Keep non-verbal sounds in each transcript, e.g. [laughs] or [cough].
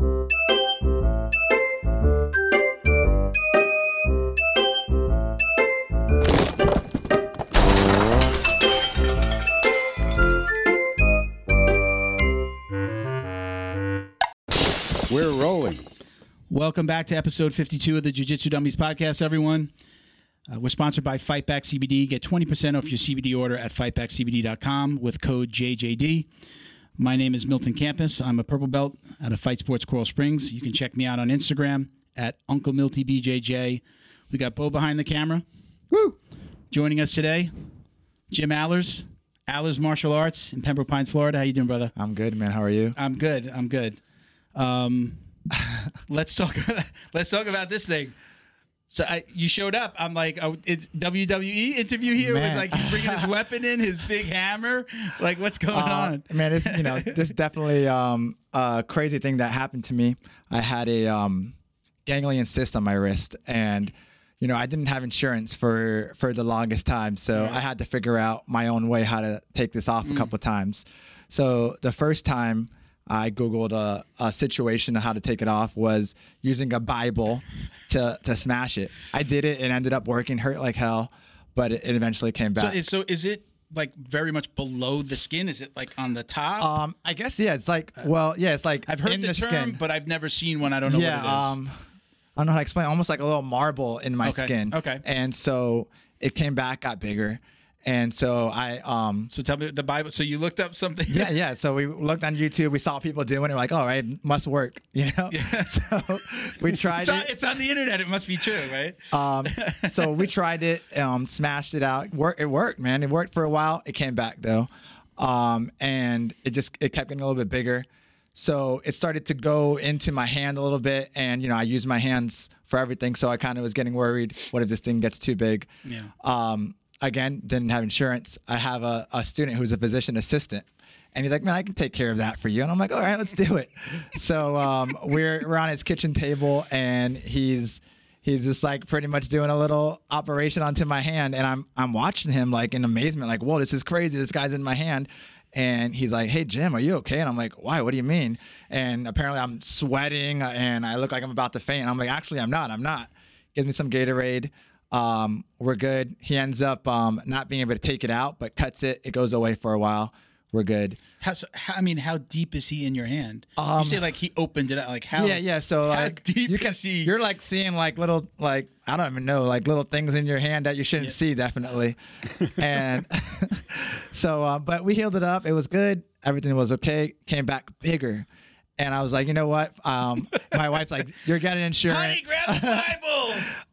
We're rolling. Welcome back to episode 52 of the Jiu Jitsu Dummies podcast, everyone. Uh, we're sponsored by Fightback CBD. Get 20% off your CBD order at fightbackcbd.com with code JJD. My name is Milton Campus. I'm a purple belt out of Fight Sports Coral Springs. You can check me out on Instagram at Uncle Milty BJJ. We got Bo behind the camera. Woo! Joining us today, Jim Allers, Allers Martial Arts in Pembroke Pines, Florida. How you doing, brother? I'm good, man. How are you? I'm good. I'm good. Um, [laughs] let's talk. [laughs] let's talk about this thing. So I, you showed up. I'm like, oh, it's WWE interview here Man. with like he's bringing his weapon in, his big hammer. Like, what's going Uh, on? man, this you know, [laughs] this is definitely um, a crazy thing that happened to me. I had a um, ganglion cyst on my wrist, and you know, I didn't have insurance for for the longest time, so I had to figure out my own way how to take this off a couple of times. So the first time. I googled a, a situation of how to take it off was using a Bible to to smash it. I did it and ended up working, hurt like hell, but it, it eventually came back. is, so is it like very much below the skin? Is it like on the top? Um, I guess yeah. It's like well, yeah. It's like I've heard in the, the, term, skin. but I've never seen one. I don't know yeah. what it is. Um, I don't know how to explain. Almost like a little marble in my Okay, skin. okay. And so it came back, got bigger, and so I um. so tell me the Bible. So you looked up something. Yeah, yeah. So we looked on YouTube. We saw people doing it. Like, all right, must work. [laughs] You know. Yeah. [laughs] So we tried It's on, it. it's on the internet. It must be true, right? Um, so we [laughs] tried it, um, smashed it out. Work, it worked, man. It worked for a while. It came back though, um, and it just it kept getting a little bit bigger. So it started to go into my hand a little bit, and you know I use my hands for everything. So I kind of was getting worried. What if this thing gets too big? Yeah. Um, again, didn't have insurance. I have a, a student who's a physician assistant. And he's like, man, I can take care of that for you. And I'm like, all right, let's do it. [laughs] so um, we're we're on his kitchen table, and he's he's just like pretty much doing a little operation onto my hand, and I'm I'm watching him like in amazement, like, whoa, this is crazy. This guy's in my hand. And he's like, "Hey Jim, are you okay?" And I'm like, "Why? What do you mean?" And apparently I'm sweating and I look like I'm about to faint. And I'm like, "Actually, I'm not. I'm not." Gives me some Gatorade. Um, we're good. He ends up um, not being able to take it out, but cuts it. It goes away for a while. We're good. How, so, how, I mean, how deep is he in your hand? you say like he opened it out. Like how? yeah, yeah. So like deep you can see. You're like seeing like little like I don't even know like little things in your hand that you shouldn't see definitely. [laughs] and [laughs] so, uh, but we healed it up. It was good. Everything was okay. Came back bigger. And I was like, you know what? Um, my wife's like, you're getting insurance. Honey, grab the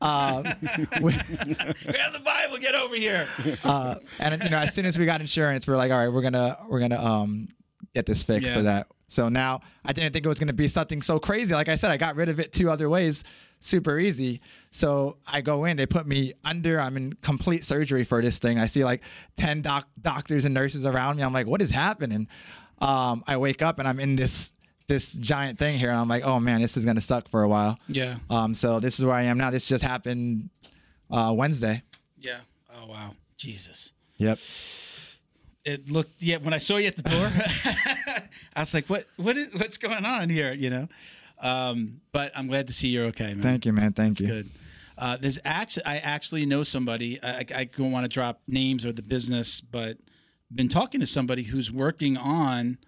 Bible. [laughs] we- grab the Bible. Get over here. uh, and you know, as soon as we got insurance, we are like, all right, we're gonna we're gonna um get this fixed so that so now I didn't think it was gonna be something so crazy. Like I said, I got rid of it two other ways, super easy. So I go in, they put me under. I'm in complete surgery for this thing. I see like ten doc- doctors and nurses around me. I'm like, what is happening? Um, I wake up and I'm in this this giant thing here, and I'm like, oh man, this is gonna suck for a while. Yeah. Um, so this is where I am now. This just happened uh, Wednesday. Yeah. Oh wow. Jesus. Yep. It looked. Yeah. When I saw you at the door, [laughs] I was like, "What? What is? What's going on here?" You know. Um, but I'm glad to see you're okay, man. Thank you, man. Thank you. Good. Uh, there's actually, I actually know somebody. I, I, I don't want to drop names or the business, but been talking to somebody who's working on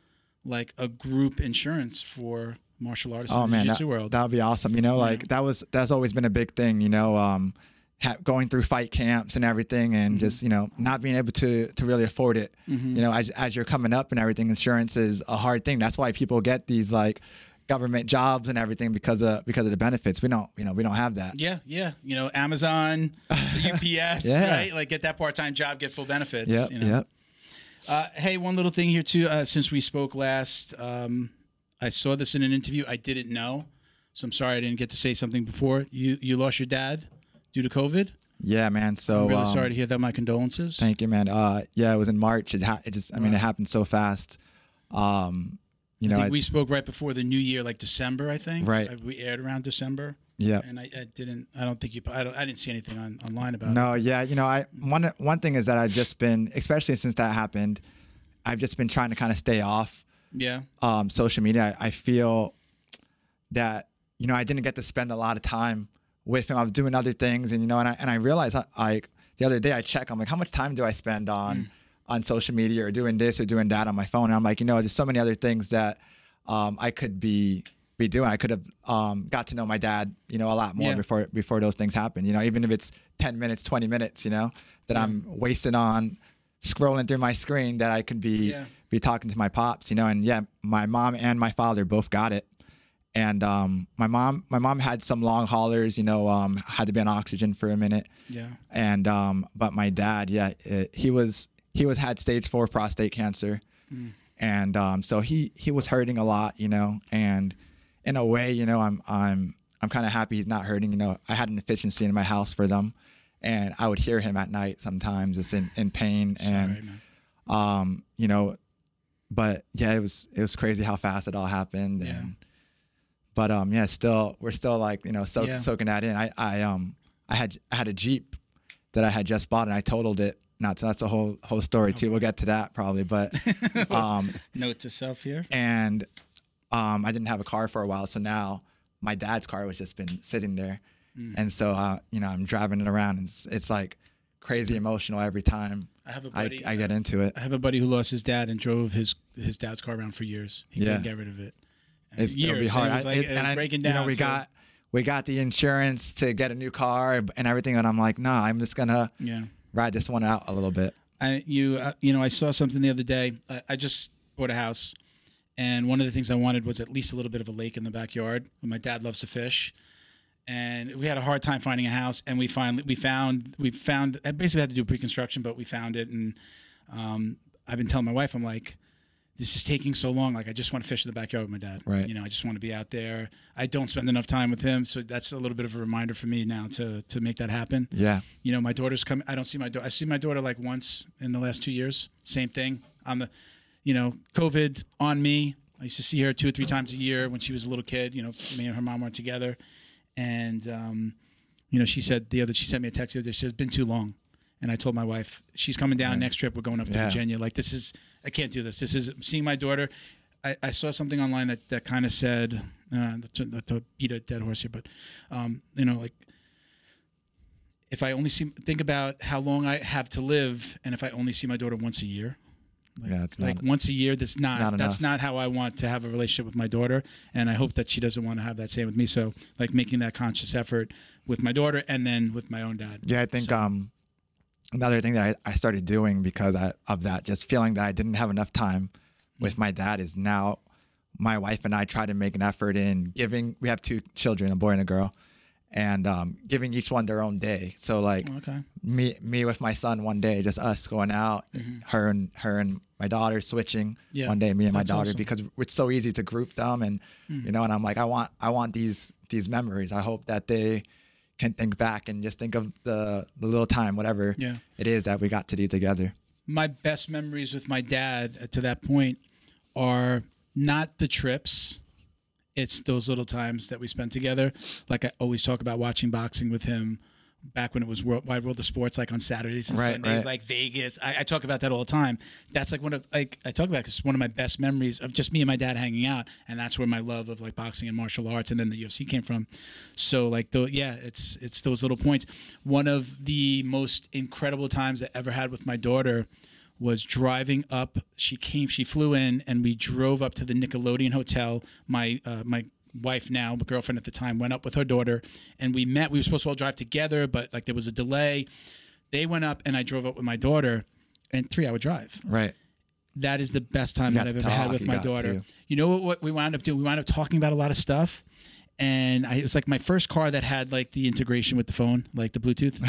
like a group insurance for martial artists Oh in the man, jiu-jitsu that, world. that would be awesome. You know, like that was that's always been a big thing. You know, um, ha- going through fight camps and everything, and Mm-hmm. just you know not being able to to really afford it. You know, as as you're coming up and everything, insurance is a hard thing. That's why people get these like government jobs and everything because of because of the benefits. We don't, you know, we don't have that. yeah, yeah. You know, Amazon, [laughs] UPS, Yeah. right? Like get that part-time job, get full benefits. Yeah, you know? yep. Uh, hey, one little thing here too. Uh, since we spoke last, um, I saw this in an interview. I didn't know, so I'm sorry I didn't get to say something before. You you lost your dad due to COVID. Yeah, man. So I'm really um, sorry to hear that. My condolences. Thank you, man. Uh, yeah, it was in March. It, ha- it just, I mean, it happened so fast. Um, you I know, think I- we spoke right before the new year, like December. I think. Right. Uh, We aired around December. Yeah. And I, I didn't. I don't think you. I don't. I didn't see anything on online about it. No, yeah, you know, I one one thing is that I've just been, especially since that happened, I've just been trying to kind of stay off Yeah. um, social media. I, I feel that you know I didn't get to spend a lot of time with him. I was doing other things, and you know, and I and I realized I, I the other day I check. I'm like, how much time do I spend on Mm. on social media or doing this or doing that on my phone? And I'm like, you know, there's so many other things that um, I could be be doing. I could have um, got to know my dad, you know, a lot more Yeah. before before those things happen. You know, even if it's 10 minutes, 20 minutes, you know, that I'm wasting on scrolling through my screen that I could be Yeah. be talking to my pops, you know, and yeah, my mom and my father both got it. And um, my mom, my mom had some long haulers, you know, um, had to be on oxygen for a minute. Yeah. And um, but my dad, yeah, it, he was he was had stage four prostate cancer, and um, so he he was hurting a lot, you know. And in a way, you know, I'm I'm I'm kind of happy he's not hurting. You know, I had an efficiency in my house for them, and I would hear him at night sometimes, just in in pain and Sorry, um, you know, but yeah, it was it was crazy how fast it all happened. Yeah. And, but um, yeah, still we're still like you know soak, Yeah. soaking that in. I I um I had I had a Jeep that I had just bought and I totaled it. Not so that's a whole whole story too. We'll get to that probably, but [laughs] um Note to self here. and um I didn't have a car for a while, so now my dad's car was just been sitting there, Mm. and so uh, you know I'm driving it around and it's, it's like crazy emotional every time I have a I, buddy. I get into it. I have a buddy who lost his dad and drove his his dad's car around for years. He Yeah. couldn't get rid of it. And It's years. it'll be and hard. It I- like, it- and I- breaking you know, we got we got the insurance to get a new car and everything, and I'm like, nah, I'm just gonna yeah. ride this one out a little bit. I you uh, you know I saw something the other day. I, I just bought a house, and one of the things I wanted was at least a little bit of a lake in the backyard. My dad loves to fish, and we had a hard time finding a house. And we finally we found we found I basically had to do pre-construction, but we found it. And um, I've been telling my wife, I'm like, this is taking so long. Like I just want to fish in the backyard with my dad. Right. You know, I just want to be out there. I don't spend enough time with him, so that's a little bit of a reminder for me now to to make that happen Yeah, you know, my daughter's coming. I don't see my daughter. I see my daughter like once in the last two years. Same thing on the, you know, COVID on me. I used to see her two or three times a year when she was a little kid. You know, me and her mom weren't together, and um, you know, she said the other. She sent me a text the other day. She said it's been too long, and I told my wife she's coming down next trip. We're going up to Yeah. Virginia. Like this is I can't do this. This is seeing my daughter. I, I saw something online that, that kind of said, uh, to, not to beat a dead horse here, but um, you know, like if I only see think about how long I have to live, and if I only see my daughter once a year, like, Yeah, it's like once a year. That's not, not that's not how I want to have a relationship with my daughter, and I hope that she doesn't want to have that same with me. So, like making that conscious effort with my daughter, and then with my own dad. yeah. I think So- um another thing that I, I started doing because I, of that, just feeling that I didn't have enough time with my dad, is now my wife and I try to make an effort in giving. We have two children, a boy and a girl, and um, giving each one their own day. So like Okay. me me with my son one day, just us going out, her and her and my daughter switching Mm-hmm. Yeah, one day, me and my daughter awesome. Because it's so easy to group them and you know, and I'm like, I want I want these these memories. I hope that they can think back and just think of the the little time, whatever Yeah. it is that we got to do together. my best memories with my dad uh, to that point are not the trips it's those little times that we spent together. Like i always talk about watching boxing with him back when it was world, wide world of sports like on saturdays and Right, sundays right. like vegas. I, I talk about that all the time. That's like one of like i talk about because it's one of my best memories of just me and my dad hanging out and that's where my love of like boxing and martial arts and then the ufc came from. So like the yeah it's it's those little points. One of the most incredible times i ever had with my daughter was driving up. She came, she flew in, and we drove up to the Nickelodeon Hotel. My uh, my wife now, my girlfriend at the time, went up with her daughter, and we met. We were supposed to all drive together, but like there was a delay. They went up, and I drove up with my daughter, and three hour drive. Right. That is the best time that I've ever had with you my daughter. to. You know what, what we wound up doing? We wound up talking about a lot of stuff. And I, it was like my first car that had like the integration with the phone, like the Bluetooth.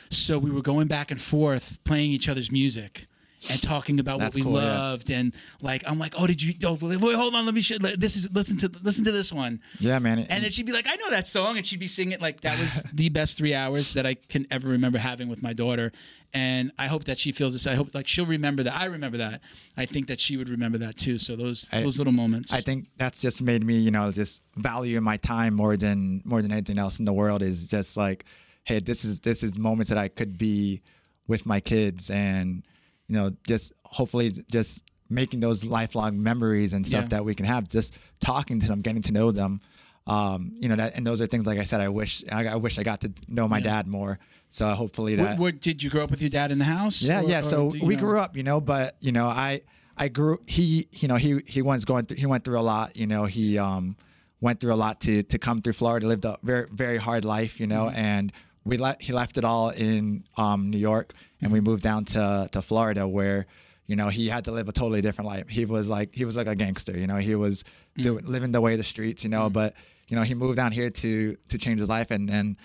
[laughs] so we were going back and forth, playing each other's music and talking about what we cool, yeah. loved. And like, I'm like, oh, did you? Oh, wait, hold on, let me. Sh- this is listen to listen to this one. Yeah, man. And then she'd be like, I know that song. And she'd be singing it. Like, that was [laughs] the best three hours that I can ever remember having with my daughter. And I hope that she feels this. I hope, like, she'll remember that. I remember that. I think that she would remember that too. So, those I- those little moments. I think that's just made me, you know, just value my time more than more than anything else in the world. Is just like, hey, this is this is moments that I could be with my kids, and you know, just hopefully just making those lifelong memories and stuff Yeah. that we can have. Just talking to them, getting to know them. um, you know that and those are things like I said I wish I, I wish I got to know my Yeah. dad more. So hopefully that what did you grow up with your dad in the house? yeah, Or- yeah. So we know- grew up, you know, but you know, I I grew he you know he he was going through he went through a lot. You know, he um went through a lot to to come through Florida. Lived a very very hard life, you know, and we let he left it all in um New York, and we moved down to to Florida where. You know, he had to live a totally different life. He was like he was like a gangster. You know, he was doing living the way of the streets. You know, but you know he moved down here to to change his life, and then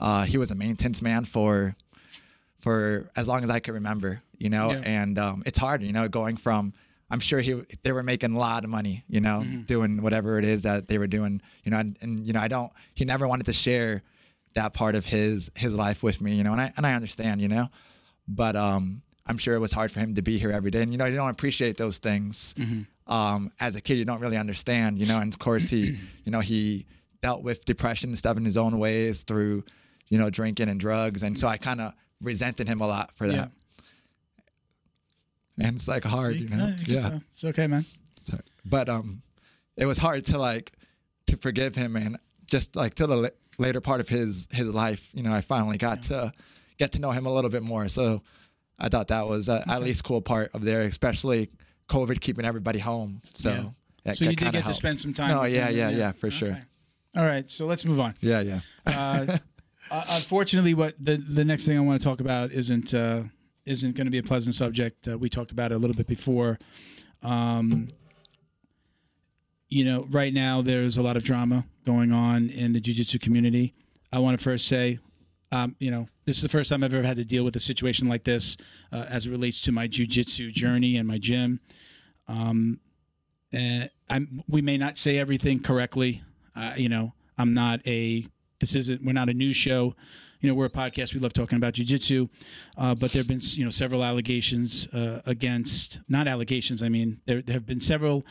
uh, he was a maintenance man for for as long as I can remember, you know, Yeah. and um, it's hard, you know, going from, I'm sure he, they were making a lot of money, you know, Mm-hmm. doing whatever it is that they were doing, you know, and, and, you know, I don't, he never wanted to share that part of his, his life with me, you know, and I, and I understand, you know, but, um, I'm sure it was hard for him to be here every day. And, you know, you don't appreciate those things. Mm-hmm. Um, as a kid, you don't really understand, you know, and of course he, you know, he dealt with depression and stuff in his own ways through, you know, drinking and drugs. And so I kind of resented him a lot for that. Yeah. And it's like hard, you know? Yeah, can Yeah. It's okay, man. But um, it was hard to like to forgive him, and just like to the later part of his his life, you know, I finally got to get to know him a little bit more. So I thought that was a, at least cool part of there, especially COVID keeping everybody home. So Yeah. that- So that you did get to spend some time. No, with yeah, yeah, yeah, for sure. All right, so let's move on. Yeah, yeah. Uh, uh, unfortunately, what the the next thing I want to talk about isn't uh, isn't going to be a pleasant subject. Uh, we talked about it a little bit before. Um, you know, right now there's a lot of drama going on in the jiu-jitsu community. I want to first say, um, you know, this is the first time I've ever had to deal with a situation like this uh, as it relates to my jiu-jitsu journey and my gym. Um, and I'm, we may not say everything correctly. Uh, you know, I'm not a. This isn't. We're not a news show. You know, we're a podcast. We love talking about jujitsu, uh, but there have been you know several allegations uh, against. Not allegations. I mean, there, there have been several.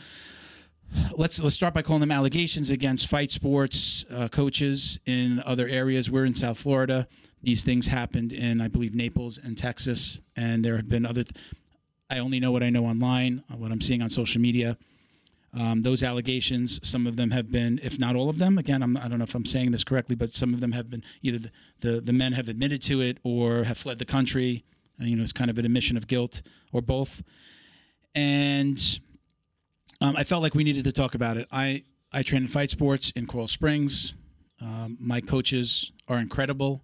Let's let's start by calling them allegations against fight sports uh, coaches in other areas. We're in South Florida. These things happened in, I believe, Naples and Texas, and there have been other. Th- I only know what I know online, uh, what I'm seeing on social media. Um, those allegations, some of them have been, if not all of them, again, I'm, I don't know if I'm saying this correctly, but some of them have been either the, the, the men have admitted to it or have fled the country. Uh, you know, it's kind of an admission of guilt or both. And um, I felt like we needed to talk about it. I, I train in fight sports in Coral Springs. Um, my coaches are incredible.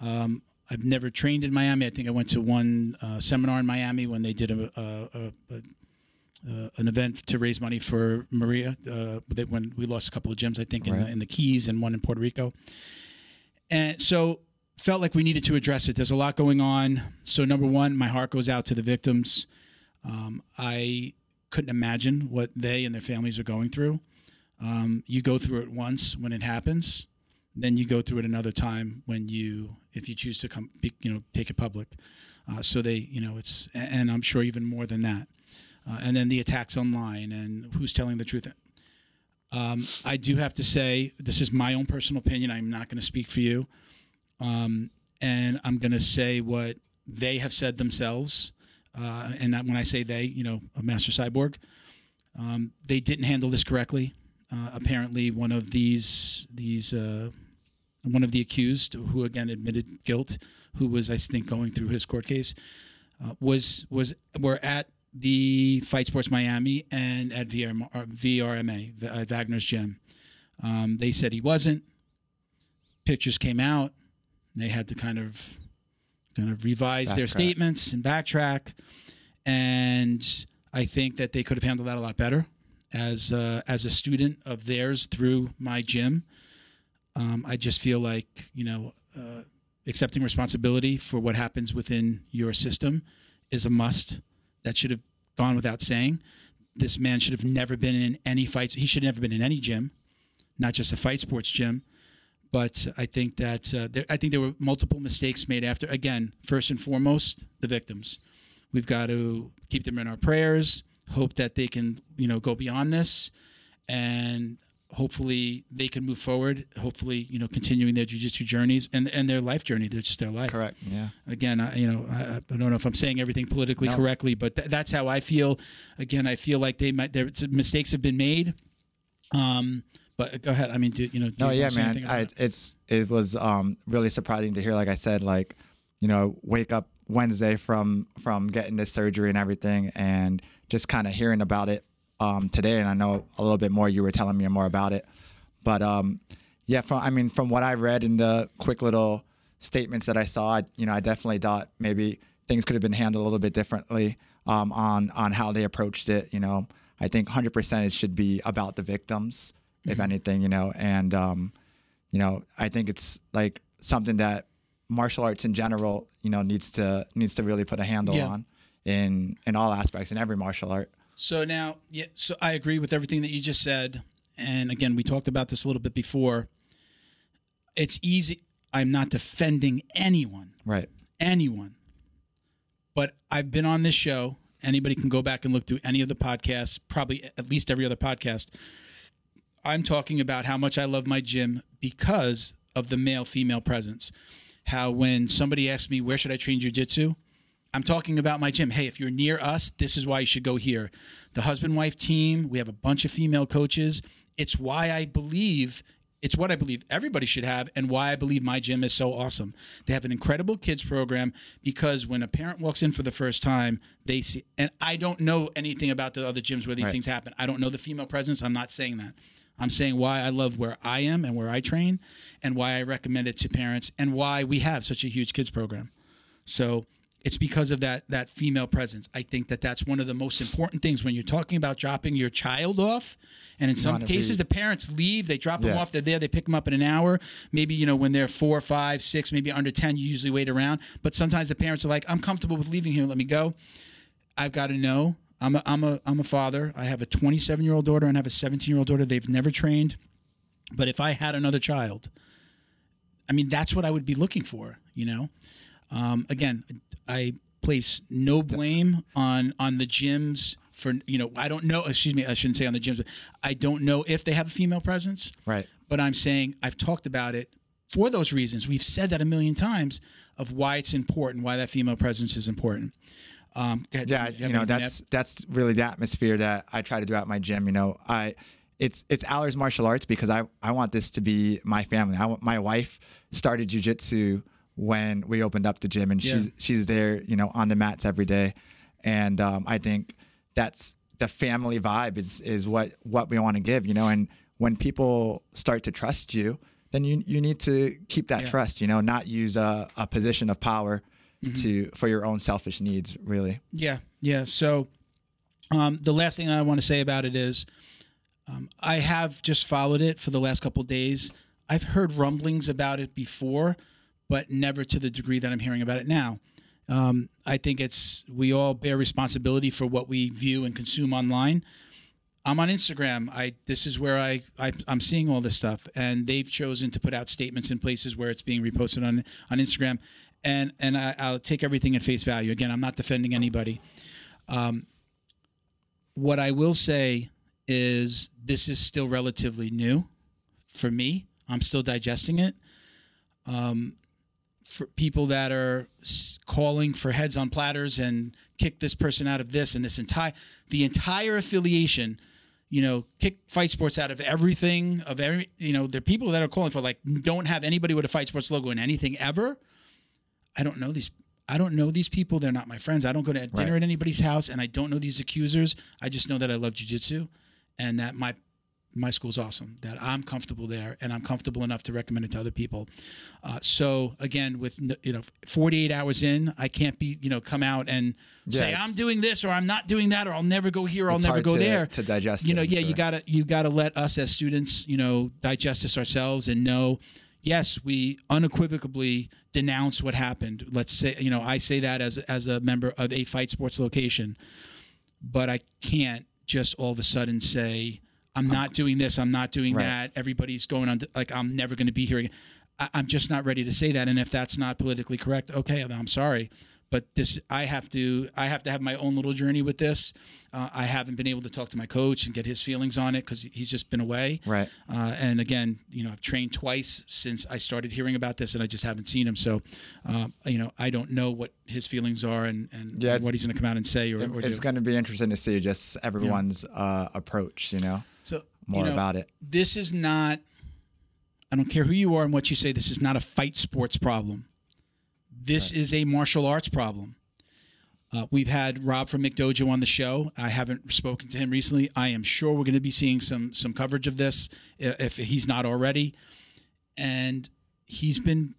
Um, I've never trained in Miami. I think I went to one uh, seminar in Miami when they did a, a, a, uh, an event to raise money for Maria. Uh, that when we lost a couple of gyms, I think in, Right. the, in the Keys and one in Puerto Rico. And so felt like we needed to address it. There's a lot going on. So number one, my heart goes out to the victims. Um, I couldn't imagine what they and their families are going through. Um, you go through it once when it happens, then you go through it another time when you, if you choose to come, you know, take it public. Uh, so they, you know, it's, and I'm sure even more than that uh, and then the attacks online and who's telling the truth. Um, I do have to say, this is my own personal opinion. I'm not going to speak for you. Um, and I'm going to say what they have said themselves. Uh, and when I say they, you know, a master cyborg, um, they didn't handle this correctly. Uh, apparently, one of these these uh, one of the accused, who again admitted guilt, who was I think going through his court case, uh, was was were at the Fight Sports Miami and at VR, VRMA, uh, Wagner's gym. Um, they said he wasn't. Pictures came out. They had to kind of kind of revise their statements and backtrack. And I think that they could have handled that a lot better. As uh, as a student of theirs through my gym, um, I just feel like you know uh, accepting responsibility for what happens within your system is a must. That should have gone without saying. This man should have never been in any fights. He should have never been in any gym, not just a fight sports gym. But I think that uh, there, I think there were multiple mistakes made after. Again, first and foremost, the victims. We've got to keep them in our prayers. Hope that they can, you know, go beyond this, and hopefully they can move forward. Hopefully, you know, continuing their jujitsu journeys and and their life journey. They're just their life Correct. Yeah. again, I, you know, I, I don't know if I'm saying everything politically No. correctly, but th- that's how I feel. Again, I feel like they might, their mistakes have been made. Um, But go ahead. I mean, do, you know? Do No, you yeah, man. I, it? it's it was um, really surprising to hear. Like I said, like you know, wake up Wednesday from from getting this surgery and everything, and just kind of hearing about it um, today. And I know a little bit more. You were telling me more about it, but um, yeah, from I mean, from what I read in the quick little statements that I saw, I, you know, I definitely thought maybe things could have been handled a little bit differently um, on on how they approached it. You know, I think 100% it should be about the victims, if anything. You know, and um, you know, I think it's like something that martial arts in general, you know, needs to needs to really put a handle Yeah. on in in all aspects in every martial art. So now, yeah, so I agree with everything that you just said. And again, we talked about this a little bit before. It's easy. I'm not defending anyone, Right. anyone. But I've been on this show. Anybody can go back and look through any of the podcasts, probably at least every other podcast. I'm talking about how much I love my gym because of the male female presence. How when somebody asks me, where should I train jujitsu? I'm talking about my gym. Hey, if you're near us, this is why you should go here. The husband wife team, we have a bunch of female coaches. It's why I believe, it's what I believe everybody should have, and why I believe my gym is so awesome. They have an incredible kids program because when a parent walks in for the first time, they see, and I don't know anything about the other gyms where these Right. things happen. I don't know the female presence. I'm not saying that. I'm saying why I love where I am and where I train, and why I recommend it to parents, and why we have such a huge kids program. So it's because of that that female presence. I think that that's one of the most important things when you're talking about dropping your child off. And in some cases, the parents leave. They drop them off. They're there. They pick them up in an hour. Maybe you know when they're four, five, six, maybe under ten. You usually wait around. But sometimes the parents are like, "I'm comfortable with leaving here. Let me go." I've got to know. I'm a, I'm a I'm a father. I have a 27 year old daughter and I have a 17 year old daughter. They've never trained, but if I had another child, I mean that's what I would be looking for. You know, um, again, I place no blame on on the gyms for you know I don't know. Excuse me, I shouldn't say on the gyms. But I don't know if they have a female presence. Right. But I'm saying I've talked about it for those reasons. We've said that a million times of why it's important, why that female presence is important. Um. Yeah, have you know that's that's really the atmosphere that I try to do at my gym. You know, I it's it's Allers Martial Arts because I I want this to be my family. I want my wife started jujitsu when we opened up the gym, and Yeah. she's she's there, you know, on the mats every day, and um, I think that's the family vibe is is what what we want to give. You know, and when people start to trust you, then you you need to keep that Yeah. trust. You know, not use a, a position of power. To for your own selfish needs, really. Yeah, yeah. So um, the last thing I want to say about it is um, I have just followed it for the last couple of days. I've heard rumblings about it before, but never to the degree that I'm hearing about it now. Um, I think it's we all bear responsibility for what we view and consume online. I'm on Instagram. I this is where I, I I'm seeing all this stuff, and they've chosen to put out statements in places where it's being reposted on on Instagram, and and I, I'll take everything at face value. Again, I'm not defending anybody. Um, what I will say is this is still relatively new for me. I'm still digesting it. Um, for people that are calling for heads on platters and kick this person out of this and this entire the entire affiliation you know kick fight sports out of everything of every you know are people that are calling for like don't have anybody with a fight sports logo in anything ever i don't know these i don't know these people. They're not my friends. I don't go to dinner Right. at anybody's house and i don't know these accusers. I just know that i love jiu-jitsu and that my my school's awesome that i'm comfortable there and i'm comfortable enough to recommend it to other people. Uh, so again with you know 48 hours in i can't be you know come out and say i'm doing this or i'm not doing that or i'll never go here or i'll never go to- there. to digest you know yeah you gotta you gotta let us as students you know digest this ourselves and know yes we unequivocally denounce what happened let's say you know i say that as as a member of a fight sports location but I can't just all of a sudden say I'm not doing this, I'm not doing Right. that. Everybody's going on like I'm never going to be here again. I, I'm just not ready to say that. And if that's not politically correct, okay, I'm sorry. But this, I have to, I have to have my own little journey with this. Uh, I haven't been able to talk to my coach and get his feelings on it because he's just been away. Right. Uh, and again, you know, I've trained twice since I started hearing about this, and I just haven't seen him. So, uh, you know, I don't know what his feelings are and, and Yeah, what he's going to come out and say or, or it's going to be interesting to see just everyone's uh, approach. You know, So more know, about it. This is not. I don't care who you are and what you say. This is not a fight sports problem. This is a martial arts problem. Uh, we've had Rob from McDojo on the show. I haven't spoken to him recently. I am sure we're going to be seeing some some coverage of this if he's not already. And he's been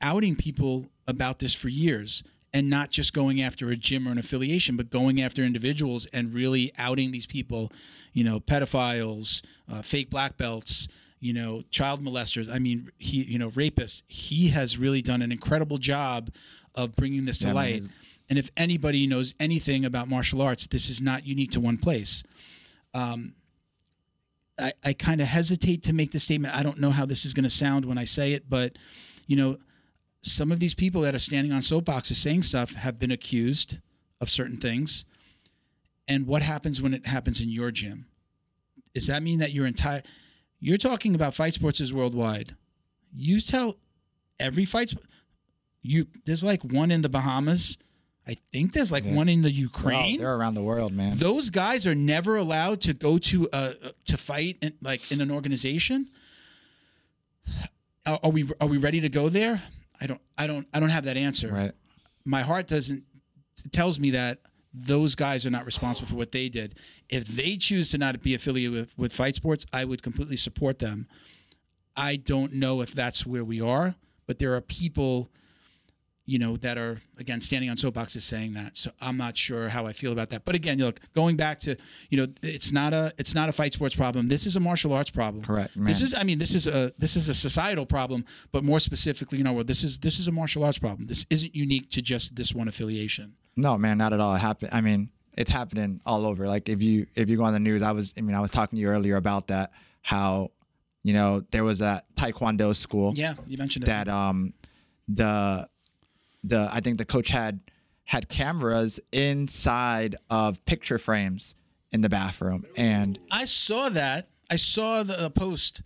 outing people about this for years and not just going after a gym or an affiliation, but going after individuals and really outing these people, you know, pedophiles, uh, fake black belts, you know, child molesters. I mean, he, you know, rapists. He has really done an incredible job of bringing this to Yeah, light. he's- And if anybody knows anything about martial arts, this is not unique to one place. Um, I, I kind of hesitate to make the statement. I don't know how this is going to sound when I say it, but you know, some of these people that are standing on soapboxes saying stuff have been accused of certain things. And what happens when it happens in your gym? Does that mean that your entire you're talking about fight sports is worldwide? You tell every fight you there's like one in the Bahamas. I think there's like one in the Ukraine. they're around the world, man. those guys are never allowed to go to uh to fight in, like in an organization. Are, are we are we ready to go there? I don't i don't i don't have that answer. Right. my heart doesn't tells me that those guys are not responsible for what they did. If they choose to not be affiliated with with fight sports i would completely support them. I don't know if that's where we are but there are people you know, that are again standing on soapboxes saying that. So I'm not sure how I feel about that. But again, look, going back to, you know, it's not a it's not a fight sports problem. This is a martial arts problem. Correct, This is I mean, this is a this is a societal problem, but more specifically, you know, this is this is a martial arts problem. This isn't unique to just this one affiliation. No, man, not at all. It happened. I mean, it's happening all over. Like if you if you go on the news, I was. I mean, I was talking to you earlier about that. How, you know, there was a taekwondo school Yeah, you mentioned it. that um, the the I think the coach had had cameras inside of picture frames in the bathroom, and I saw that. I saw the uh, post.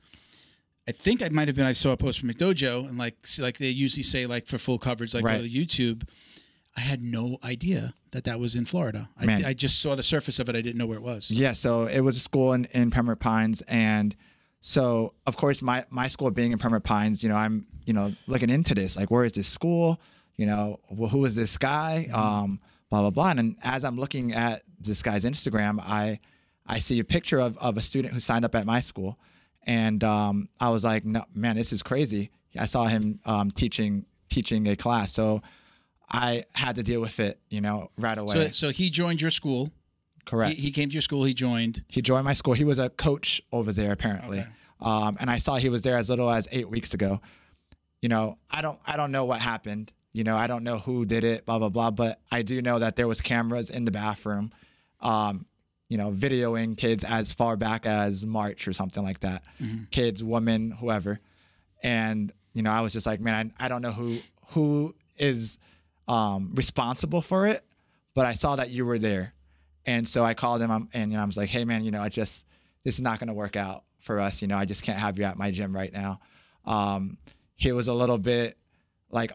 I think I might have been. I saw a post from McDojo, and like like they usually say, like for full coverage, like Right. go to YouTube. I had no idea that that was in Florida. I, I just saw the surface of it. I didn't know where it was. Yeah, so it was a school in, in Pembroke Pines, and so of course my my school being in Pembroke Pines, you know, I'm you know looking into this, like where is this school? You know, well, who is this guy? Um, blah blah blah. And as I'm looking at this guy's Instagram, I I see a picture of of a student who signed up at my school, and um, I was like, no, man, this is crazy. I saw him um, teaching teaching a class, so I had to deal with it, you know, right away. So so he joined your school. Correct. He, he came to your school. He joined. He joined my school. He was a coach over there apparently, Okay. um, and I saw he was there as little as eight weeks ago. You know, I don't, I don't know what happened. You know, I don't know who did it, blah blah blah. But I do know that there was cameras in the bathroom, um, you know, videoing kids as far back as March or something like that. Kids, women, whoever, and you know, I was just like, man, I, I don't know who who is um, responsible for it, but I saw that you were there, and so I called him um, and you know, I was like, hey man, you know, I just this is not going to work out for us. You know, I just can't have you at my gym right now. Um, he was a little bit like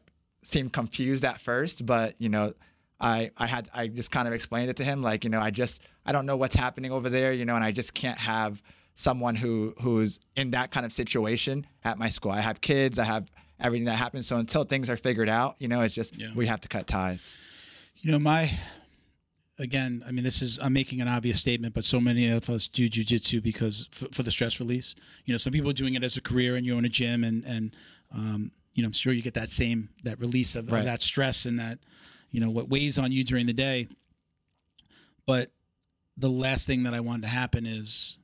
seemed confused at first, but you know, I I had I just kind of explained it to him like you know I just I don't know what's happening over there, you know, and I just can't have someone who who's in that kind of situation at my school. I have kids, I have everything that happens. So until things are figured out, you know, it's just Yeah. we have to cut ties. You know, my again, I mean, this is I'm making an obvious statement, but so many of us do jujitsu because for, for the stress release. You know, some people are doing it as a career, and you own a gym, and and um, you know, I'm sure you get that same that release of, of that stress and that you know what weighs on you during the day. But the last thing that I want to happen is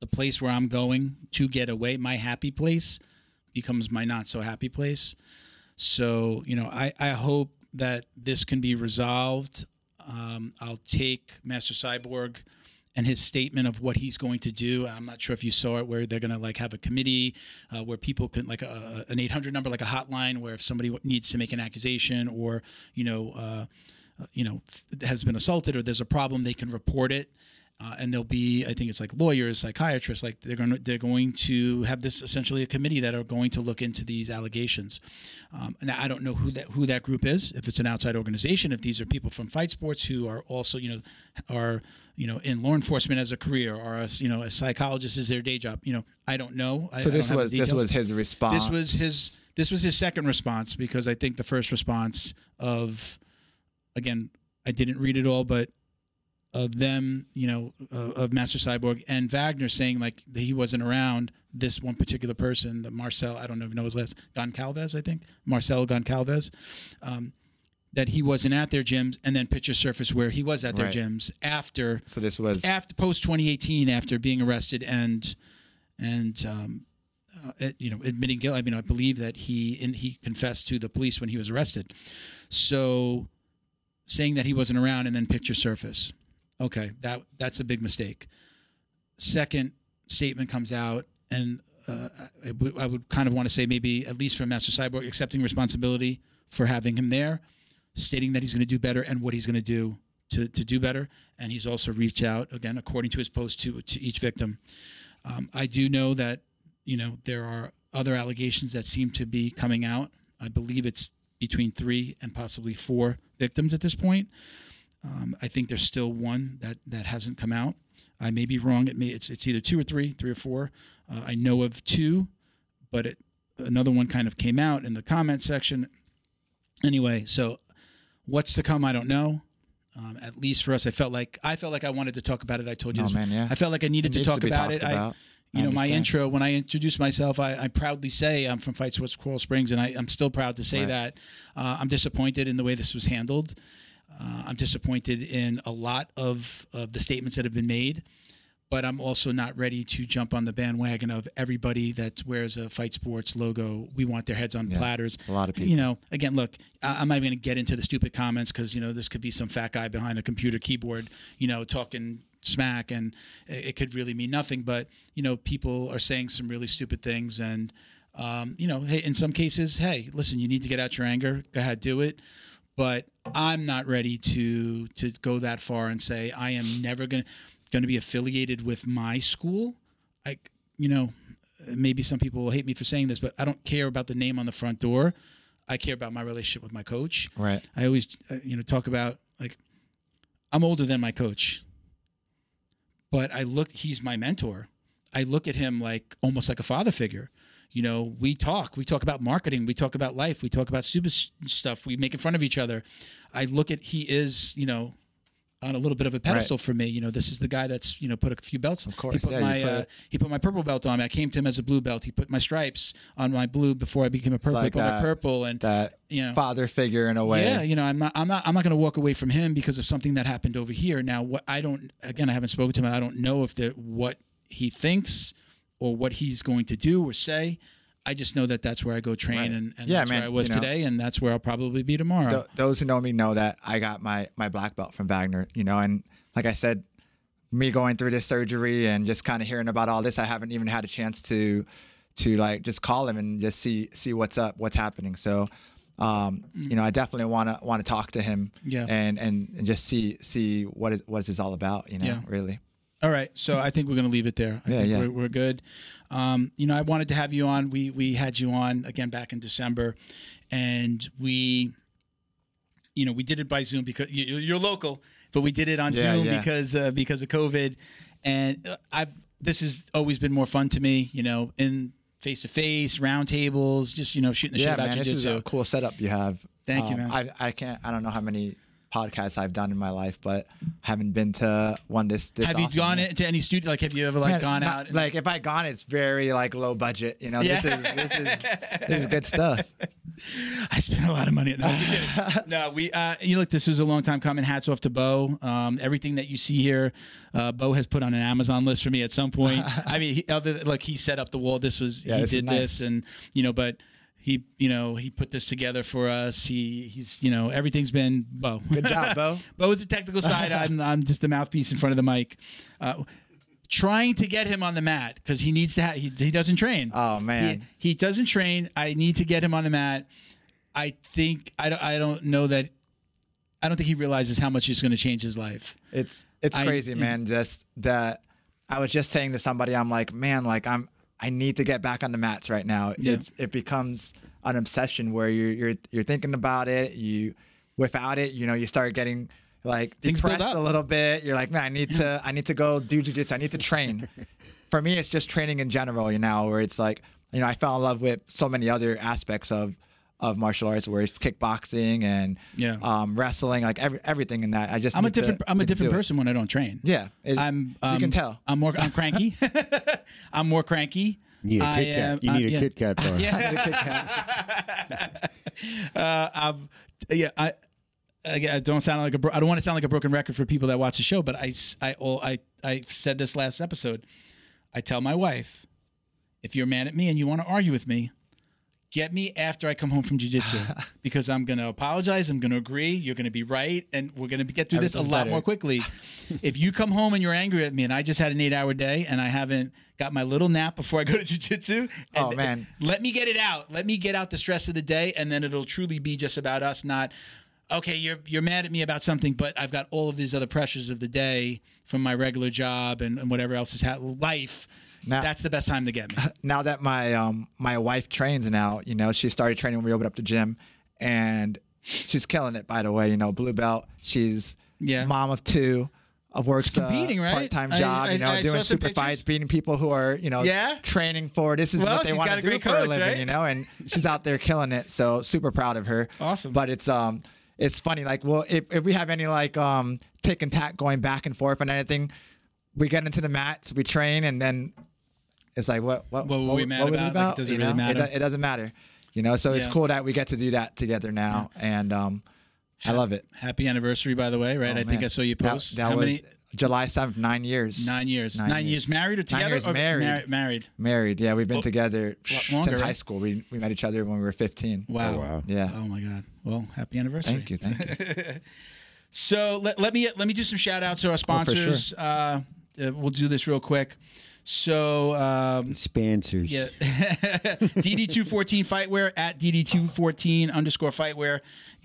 the place where I'm going to get away, my happy place, becomes my not so happy place. So, you know, I, I hope that this can be resolved. Um, I'll take Master Cyborg and his statement of what he's going to do. I'm not sure if you saw it, where they're going to like have a committee uh, where people can like a, an 800 number, like a hotline, where if somebody needs to make an accusation or you know, uh, you know, has been assaulted or there's a problem, they can report it. Uh, and there'll be, I think it's like lawyers, psychiatrists, like they're going to they're going to have this essentially a committee that are going to look into these allegations. Um, and I don't know who that who that group is. If it's an outside organization, if these are people from fight sports who are also you know are you know in law enforcement as a career, or as you know a psychologist is their day job. You know, I don't know. So I this have was this was his response. This was his this was his second response because I think the first response of again I didn't read it all, but of them, you know, uh, of Master Cyborg and Wagner saying like that he wasn't around this one particular person, the Marcel, I don't even know his last, Goncalves, I think, Marcel Goncalves, um, that he wasn't at their gyms, and then picture surface where he was at their Right. gyms after So this was after post 2018 after being arrested and and um, uh, you know admitting guilt. I mean, I believe that he and he confessed to the police when he was arrested. So saying that he wasn't around and then picture surface. Okay, that that's a big mistake. Second statement comes out and uh, I, would- would kind of want to say maybe at least from Master Cyborg accepting responsibility for having him there, stating that he's going to do better and what he's going to do to, to do better. And he's also reached out again, according to his post to to each victim. Um, I do know that you know there are other allegations that seem to be coming out. I believe it's between three and possibly four victims at this point. Um, I think there's still one that that hasn't come out. I may be wrong. It may it's it's either two or three, three or four. Uh, I know of two, but it, another one kind of came out in the comment section. Anyway, so what's to come? I don't know. Um, at least for us, I felt like I felt like I wanted to talk about it. I told you, Oh, this. man, yeah. I felt like I needed It to to talk be about it. I, you know, my intro when I introduce myself, I, I proudly say I'm from Fight Sports Coral Springs, and I, I'm still proud to say Right. that. Uh, I'm disappointed in the way this was handled. Uh, I'm disappointed in a lot of, of the statements that have been made, but I'm also not ready to jump on the bandwagon of everybody that wears a Fight Sports logo. We want their heads on Yeah, platters. a lot of people. You know, again, look, I, I'm not even going to get into the stupid comments because you know this could be some fat guy behind a computer keyboard, you know, talking smack, and it, it could really mean nothing. But you know, people are saying some really stupid things, and um, you know, hey, in some cases, hey, listen, you need to get out your anger. Go ahead, do it. But I'm not ready to to go that far and say I am never going to going to be affiliated with my school. I, you know, maybe some people will hate me for saying this, but I don't care about the name on the front door. I care about my relationship with my coach. Right. I always, uh, you know, talk about like I'm older than my coach, but I look. He's my mentor. I look at him like almost like a father figure. You know, we talk. We talk about marketing. We talk about life. We talk about stupid stuff. We make in front of each other. I look at he is, you know, on a little bit of a pedestal for me. You know, this is the guy that's you know put a few belts. Of course, he put yeah, my put uh, he put my purple belt on me. I came to him as a blue belt. He put my stripes on my blue before I became a purple. like put my that- purple and That you know father figure in a way. yeah, you know, I'm not, I'm not, I'm not going to walk away from him because of something that happened over here. Now, what I don't, again, I haven't spoken to him. I don't know if the what he thinks or what he's going to do or say. I just know that that's where I go train, Right. and, and Yeah, that's man, where I was you know. today, and that's where I'll probably be tomorrow. Th- those who know me know that I got my my black belt from Wagner, you know, and like I said, me going through this surgery and just kind of hearing about all this, I haven't even had a chance to to like just call him and just see see what's up, what's happening. So, um, you know, I definitely want to want to talk to him, Yeah. and, and and just see see what is what is this all about, you know, Yeah. really. All right, so I think we're going to leave it there. I Yeah, think yeah. We're, we're good. Um, you know, I wanted to have you on. We we had you on again back in December, and we, you know, we did it by Zoom because you, you're local, but we did it on Yeah, Zoom because uh, because of COVID, and uh, I've this has always been more fun to me. You know, in face to face, roundtables, just you know, shooting the yeah, shit about man, this is a cool setup you have. Thank you, Um, man. I I can't I don't know how many podcasts I've done in my life, but haven't been to one this this. Have you awesome, gone into any studio? Like, have you ever like Man, gone not- out? and- like if I gone, it's very like low budget. You know, Yeah. this is this is this is good stuff. [laughs] I spent a lot of money. No, I'm just kidding. [laughs] no, we. Uh, you look. This was a long time coming. Hats off to Bo. Um, everything that you see here, uh, Bo has put on an Amazon list for me at some point. [laughs] I mean, he, other like he set up the wall. This was Yeah, he this is did this, and you know, but he, you know, he put this together for us. He, he's, you know, everything's been Bo. Good job, Bo. [laughs] Bo is the technical side. [laughs] I'm, I'm just the mouthpiece in front of the mic. Uh, trying to get him on the mat because he needs to. Ha- he, he doesn't train. Oh, man. he, he doesn't train. I need to get him on the mat. I think I don't. I don't know that. I don't think he realizes how much it's going to change his life. It's it's I- crazy, man. Just that I was just saying to somebody, I'm like, man, like I'm I need to get back on the mats right now. Yeah. It's it becomes an obsession where you're you're you're thinking about it. You without it, you know, you start getting like Things depressed a little bit. You're like, man, I need to I need to go do jujitsu. I need to train. [laughs] For me, it's just training in general. You know, where it's like, you know, I fell in love with so many other aspects of of martial arts, where it's kickboxing and Yeah. um, wrestling, like every, everything in that. I just I'm a need to- different. I'm a different do it. person when I don't train. Yeah, it- I'm. you um, can tell. I'm more. I'm cranky. [laughs] I'm more cranky. You need a Kit Kat. am- You need a yeah. Kit Kat bar. Uh, I'm, yeah, I, [laughs] I, I don't sound like a. Bro- I don't want to sound like a broken record for people that watch the show, but I, s- I, oh, I, I said this last episode. I tell my wife, if you're mad at me and you want to argue with me, get me after I come home from jujitsu [laughs] because I'm going to apologize. I'm going to agree. You're going to be right, and we're going to get through this a lot better. more quickly. [laughs] if you come home and you're angry at me, and I just had an eight-hour day, and I haven't got my little nap before I go to jujitsu, Oh, man. let me get it out. Let me get out the stress of the day, and then it'll truly be just about us. Not okay. You're you're mad at me about something, but I've got all of these other pressures of the day from my regular job and, and whatever else is ha- life. Now- That's the best time to get me. [laughs] now that my um my wife trains now, you know, she started training when we opened up the gym, and she's killing it. By the way, you know, blue belt. She's Yeah. mom of two. Of works competing, right? part time job, I- you know, I doing super pictures. fights, beating people who are, you know, Yeah? training for this is Well, what they want to do for a living, right? you know, and she's out there killing it. So super proud of her. Awesome. But it's um it's funny, like, well, if, if we have any like um tick and tack going back and forth on anything, we get into the mats, we train, and then it's like what what What were we mad was it about? Like, it doesn't You really know? matter. It, it doesn't matter. You know, so it's cool that we get to do that together now, and um, I love it. Happy anniversary, by the way. Right? Oh, I think. I saw you post. That, How was many? July seventh, nine years. Nine years. Nine, Nine years. years. married or together? Nine years or married. Mar- married. Married, yeah, we've been together longer, since high school. We we met each other when we were fifteen. Wow. Oh, wow. Yeah. Oh my God. Well, happy anniversary. Thank you, thank you. [laughs] So let, let me let me do some shout outs to our sponsors. uh, uh, we'll do this real quick. So um, Spancers. yeah, [laughs] DD214 Fightwear at DD214 underscore Fightwear.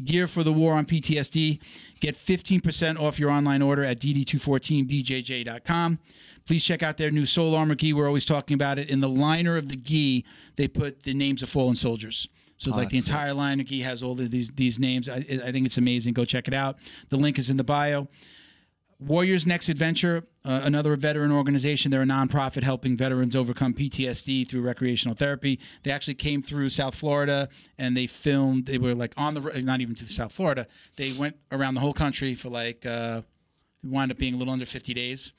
Gear for the war on PTSD. Get 15% off your online order at DD214BJJ.com. Please check out their new Soul Armor gi. We're always talking about it. In the liner of the gi, they put the names of fallen soldiers. So like the entire line of gi has all of these these names. I, I think it's amazing. Go check it out. The link is in the bio. Warriors Next Adventure, uh, another veteran organization. They're a nonprofit helping veterans overcome PTSD through recreational therapy. They actually came through South Florida and they filmed. They were like on the not even to South Florida. They went around the whole country for like uh, wound up being a little under 50 days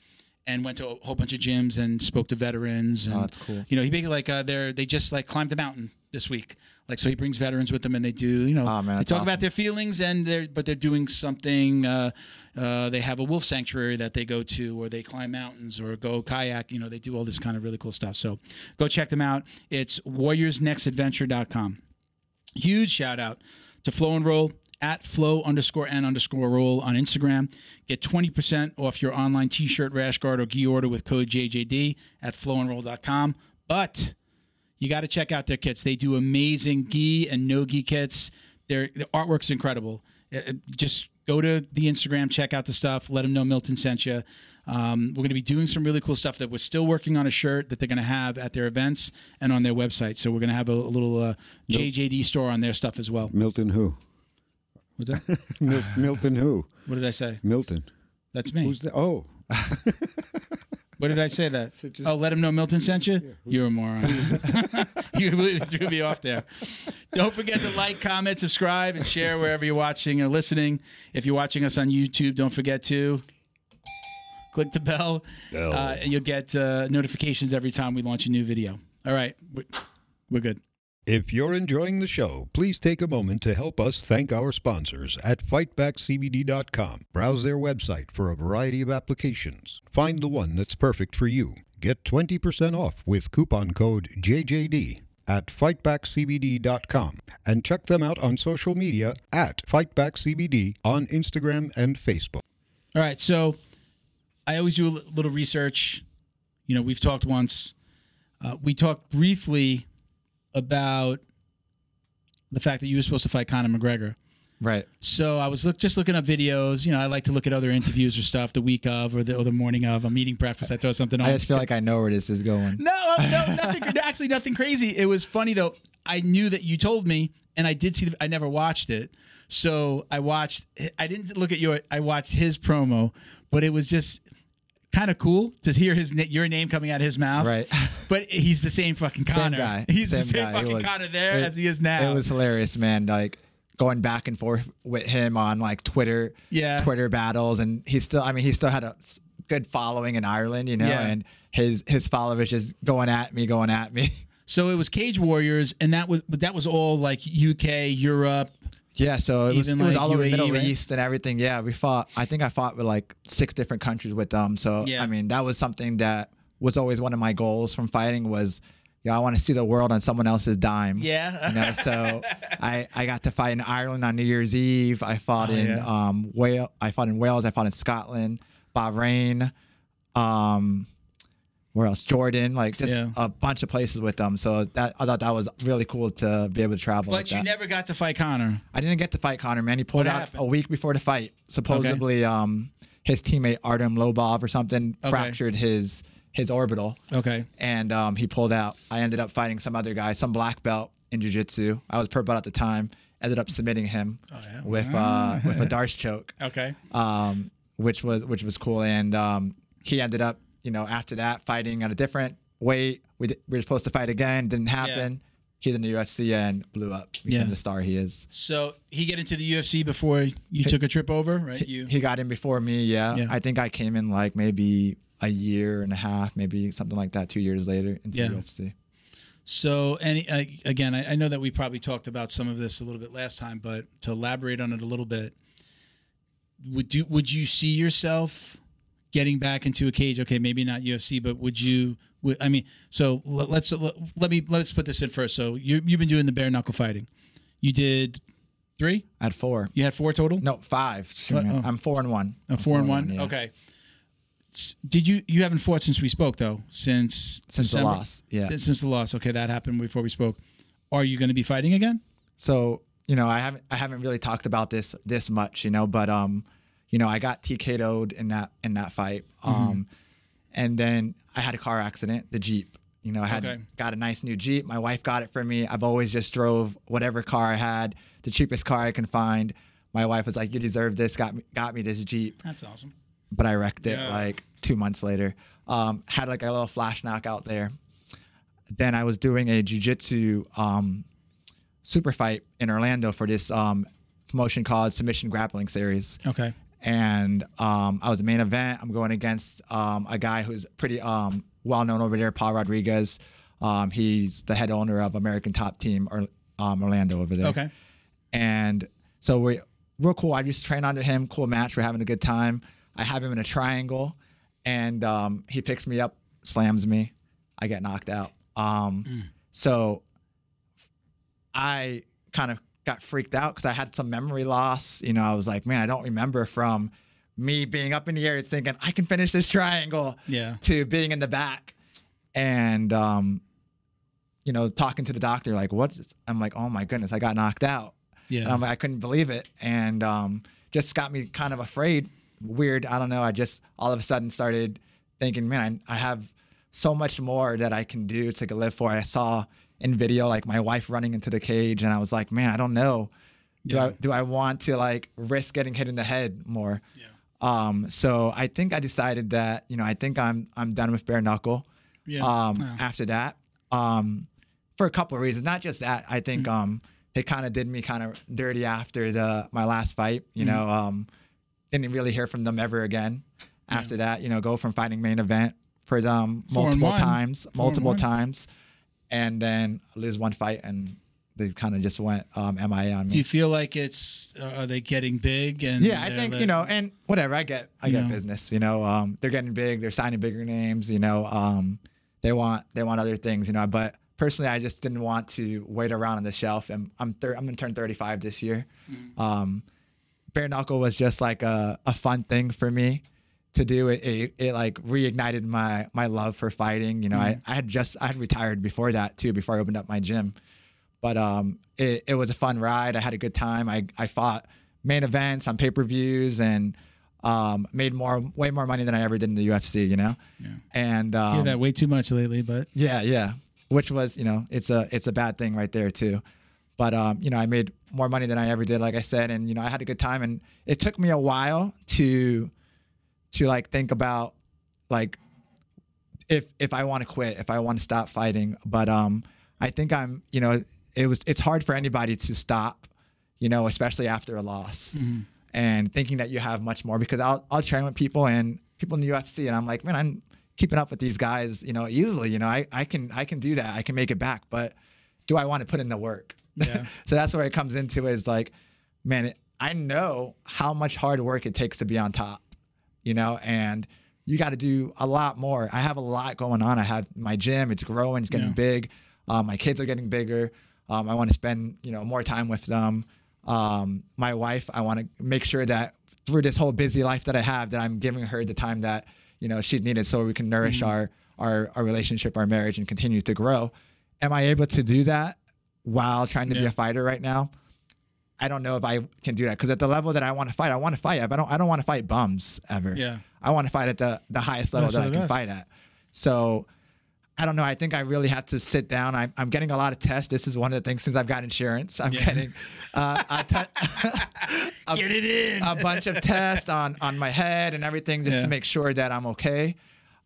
and went to a whole bunch of gyms and spoke to veterans. And, Oh, that's cool. You know, he basically like uh, they're they just like climbed a mountain this week. Like so, he brings veterans with them, and they do you know Oh, man, they talk about their feelings, and they're but they're doing something. Uh, uh, they have a wolf sanctuary that they go to, or they climb mountains, or go kayak. You know, they do all this kind of really cool stuff. So go check them out. It's warriorsnextadventure.com. Huge shout out to Flow and Roll at flow underscore and underscore roll on Instagram. Get 20% off your online t shirt, rash guard, or gi order with code JJD at flowandroll.com. But you got to check out their kits. They do amazing gi and no gi kits. Their, their artwork's incredible. Uh, uh, Just go to the Instagram, check out the stuff. Let them know Milton sent you. Um, we're going to be doing some really cool stuff that we're still working on a shirt that they're going to have at their events and on their website. So we're going to have a, a little uh, JJD store on their stuff as well. Milton who? What's that? [laughs] Mil- Milton who? What did I say? Milton. That's me. Who's the? Oh, [laughs] What did I say that? So just- oh, let him know Milton sent you. You're a moron. [laughs] you really threw me off there. Don't forget to like, comment, subscribe, and share wherever you're watching or listening. If you're watching us on YouTube, don't forget to click the bell, Bell. uh, and you'll get uh, notifications every time we launch a new video. All right, we're, we're good. If you're enjoying the show, please take a moment to help us thank our sponsors at fightbackcbd.com. Browse their website for a variety of applications. Find the one that's perfect for you. Get 20% off with coupon code JJD at fightbackcbd.com and check them out on social media at fightbackcbd on Instagram and Facebook. All right, so I always do a little research. You know, we've talked once. Uh, we talked briefly about the fact that you were supposed to fight Conor McGregor, Right. So I was look, just looking up videos. You know, I like to look at other interviews or stuff the week of or the, or the morning of. I'm eating breakfast. I throw something on. I just feel like I know where this is going. No, no, nothing. actually, nothing crazy. It was funny though. I knew that you told me, and I did see. The, I never watched it, so I watched. I didn't look at your. I watched his promo, but it was just kind of cool to hear his your name coming out of his mouth. Right. [laughs] But he's the same fucking Conor. guy. He's the Same same guy. Fucking was- Conor there it- as he is now. It was hilarious, man. Like going back and forth with him on like Twitter, Yeah. Twitter battles, and he still. I mean, he still had a good following in Ireland, you know, Yeah. and his his followers just going at me, going at me. [laughs] so it was Cage Warriors, and that was that was all like UK, Europe. Yeah, so it was, it was all over the Middle right? East and everything. Yeah, we fought. I think I fought with like six different countries with them. So Yeah. I mean, that was something that was always one of my goals from fighting was, yeah, I want to see the world on someone else's dime. Yeah. You know, so [laughs] I I got to fight in Ireland on New Year's Eve. I fought Oh, in yeah. um Wales. I fought in Wales. I fought in Scotland, Bahrain, um, where else? Jordan. Like just Yeah. a bunch of places with them. So that I thought that was really cool to be able to travel. But like you that. never got to fight Conor. I didn't get to fight Conor, man. He pulled What out happened? a week before the fight. Supposedly, um, his teammate Artem Lobov or something Okay. fractured his his orbital, Okay. and um, he pulled out. I ended up fighting some other guy, some black belt in jiu-jitsu. I was purple at the time. Ended up submitting him Oh, yeah? with uh, with a [laughs] Darce choke, Okay. um, which was which was cool. And um, he ended up, you know, after that fighting at a different weight. We, di- we were supposed to fight again, didn't happen. He's in the UFC and blew up. Became Yeah. the star he is. So he get into the UFC before you took a trip over, right? You He got in before me, yeah. Yeah. I think I came in like maybe a year and a half, maybe something like that, two years later into Yeah. UFC. So, any I, again, I, I know that we probably talked about some of this a little bit last time, but to elaborate on it a little bit, would you would you see yourself getting back into a cage? Okay, maybe not UFC, but would you? Would, I mean, so let, let's let, me let's put this in first. So you you've been doing the bare knuckle fighting. You did three. I had four. You had four total. No, five. What? Oh. I'm four and one. A four and one. yeah. Okay. Did you you haven't fought since we spoke though? Since Since the December? loss, yeah. Since the loss. Okay, that happened before we spoke. Are you going to be fighting again? So you know, I haven't I haven't really talked about this this much, you know, but um, you know, I got TK'd in that in that fight, Mm-hmm. um, and then I had a car accident, the Jeep. You know, I had Okay. got a nice new Jeep. My wife got it for me. I've always just drove whatever car I had, the cheapest car I can find. My wife was like, "You deserve this." Got me got me this Jeep, That's awesome. but I wrecked it Yeah. like two months later. Um, had like a little flash knockout there. Then I was doing a jujitsu um, super fight in Orlando for this um, promotion called Submission Grappling Series. Okay. And um, I was the main event. I'm going against um, a guy who's pretty um, well known over there, Paul Rodriguez. Um, he's the head owner of American Top Team or, um, Orlando over there. Okay. And so we real cool. I just train under him. Cool match. We're having a good time. I have him in a triangle, and um, he picks me up, slams me. I get knocked out. Um, So I kind of got freaked out because I had some memory loss. You know, I was like, man, I don't remember from me being up in the air thinking I can finish this triangle Yeah. to being in the back and um, you know, talking to the doctor like, what? I'm like, oh my goodness, I got knocked out. Yeah. And I'm like, I couldn't believe it, and um, just got me kind of afraid. Weird. I don't know. I just all of a sudden started thinking, man, I, I have so much more that I can do to live for. I saw in video like my wife running into the cage, and I was like, man, I don't know. Do Yeah. I do I want to like risk getting hit in the head more? Yeah. Um, so I think I decided that you know I think I'm I'm done with bare knuckle. Yeah. Um, Wow. after that, um, for a couple of reasons, not just that. I think Mm-hmm. um, they kind of did me kind of dirty after the my last fight. You know, Mm-hmm. um, didn't really hear from them ever again. After that, you know, go from fighting main event for them multiple times, multiple times, and then lose one fight and. They kind of just went um, MIA on me. Do you feel like it's uh, are they getting big and Yeah, I think you know, and whatever. I get, I get know. business. You know, um, they're getting big. They're signing bigger names. You know, um, they want they want other things. You know, but personally, I just didn't want to wait around on the shelf. And I'm thir- I'm gonna turn 35 this year. Mm-hmm. Um, bare knuckle was just like a, a fun thing for me to do. It, it it like reignited my my love for fighting. You know, Mm-hmm. I, I had just I had retired before that too. Before I opened up my gym. but um, it, it was a fun ride. I had a good time. I I fought main events on pay per views and um, made more way more money than I ever did in the UFC. You know, Yeah. and um, hear that way too much lately, but yeah, yeah. Which was, you know, it's a it's a bad thing right there too. But um, you know, I made more money than I ever did, like I said, and you know, I had a good time. And it took me a while to to like think about like if if I want to quit, if I want to stop fighting. But um, I think I'm, you know, it was it's hard for anybody to stop, you know, especially after a loss, and thinking that you have much more. Because I'll I'll train with people and people in the UFC, and I'm like, man, I'm keeping up with these guys, you know, easily. You know, I I can I can do that. I can make it back. But do I want to put in the work? Yeah. [laughs] so that's where it comes into is like, man, it, I know how much hard work it takes to be on top, you know, and you got to do a lot more. I have a lot going on. I have my gym; it's growing, it's getting Yeah. big. Um, my kids are getting bigger. Um, I want to spend you know more time with them. Um, my wife, I want to make sure that through this whole busy life that I have, that I'm giving her the time that you know she needed, so we can nourish our, our our relationship, our marriage, and continue to grow. Am I able to do that while trying to be a fighter right now? I don't know if I can do that because at the level that I want to fight, I want to fight. I don't. I don't want to fight bums ever. Yeah. I want to fight at the the highest level Best that I can best. fight at. So I don't know. I think I really have to sit down. I'm, I'm getting a lot of tests. This is one of the things since I've got insurance. I'm Yeah. getting uh, a, [laughs] get it in. a bunch of tests on on my head and everything just Yeah. to make sure that I'm okay.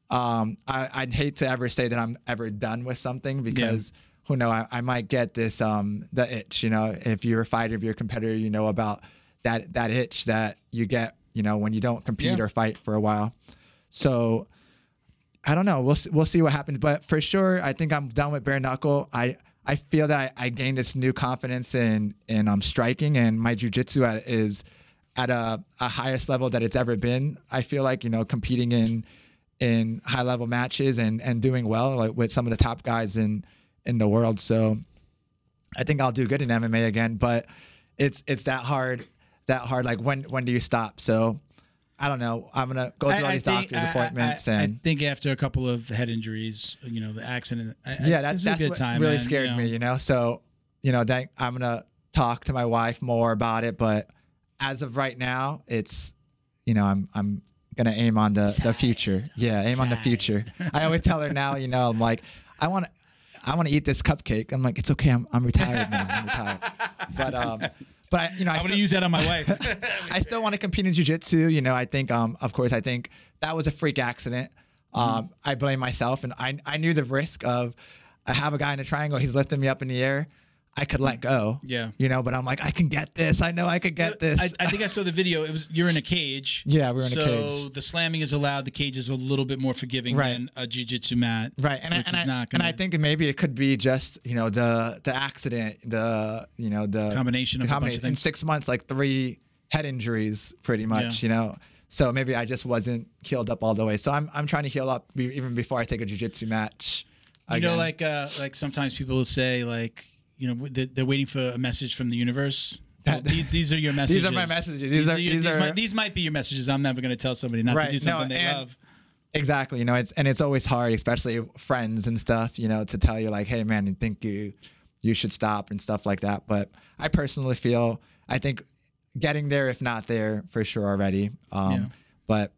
Um, I, I'd hate to ever say that I'm ever done with something because who know I, I might get this um the itch. You know, if you're a fighter, if you're a competitor, you know about that that itch that you get. You know, when you don't compete Yeah. or fight for a while. So I don't know. We'll see, we'll see what happens. But for sure, I think I'm done with bare knuckle. I I feel that I, I gained this new confidence in in um striking and my jujitsu at- is at a, a highest level that it's ever been. I feel like you know competing in in high level matches and and doing well like with some of the top guys in in the world. So I think I'll do good in MMA again. But it's it's that hard that hard. Like when when do you stop? So. I don't know. I'm gonna go through all these doctor's I- I- appointments I, I and think after a couple of head injuries, you know, the accident. I, I- yeah, that's that's good what time. really man, scared you me. You know, so you know, that I'm gonna talk to my wife more about it. But as of right now, it's you know, I'm I'm gonna aim on the the future. Yeah, aim on the future. I always tell her now. You know, I'm like, I want. I want to eat this cupcake. I'm like, it's okay. I'm, I'm retired now. I'm retired. But um, but I, you know, I I'm gonna use that on my wife. [laughs] I still want to compete in jujitsu. You know, I think, um, of course, I think that was a freak accident. Um, I blame myself, and I I knew the risk of I have a guy in a triangle. He's lifting me up in the air. I could let go. Yeah. You know, but I'm like, I can get this. I know I could get this. I, I think I saw the video. It was you're in a cage. Yeah, we're in a cage. so the slamming is allowed. The cage is a little bit more forgiving Right. than a jiu-jitsu mat. Right, and I, and, is I, not and gonna, I think maybe it could be just you know the the accident, the you know the Combination of the a bunch of In six months, like three head injuries, pretty much. Yeah. You know, so maybe I just wasn't healed up all the way. So I'm I'm trying to heal up even before I take a jujitsu match. you know, like uh, like sometimes people will say like you know they're, they're waiting for a message from the universe. Well, these, these are your messages. [laughs] These are my messages. These are- your- these are- might, these might be your messages. I'm never going to tell somebody not Right. to do No, something they love. Exactly, you know, it's and it's always hard, especially friends and stuff, you know, to tell you like, hey man, I think you you should stop and stuff like that. But I personally feel I think getting there, if not there, for sure already. Um, Yeah. But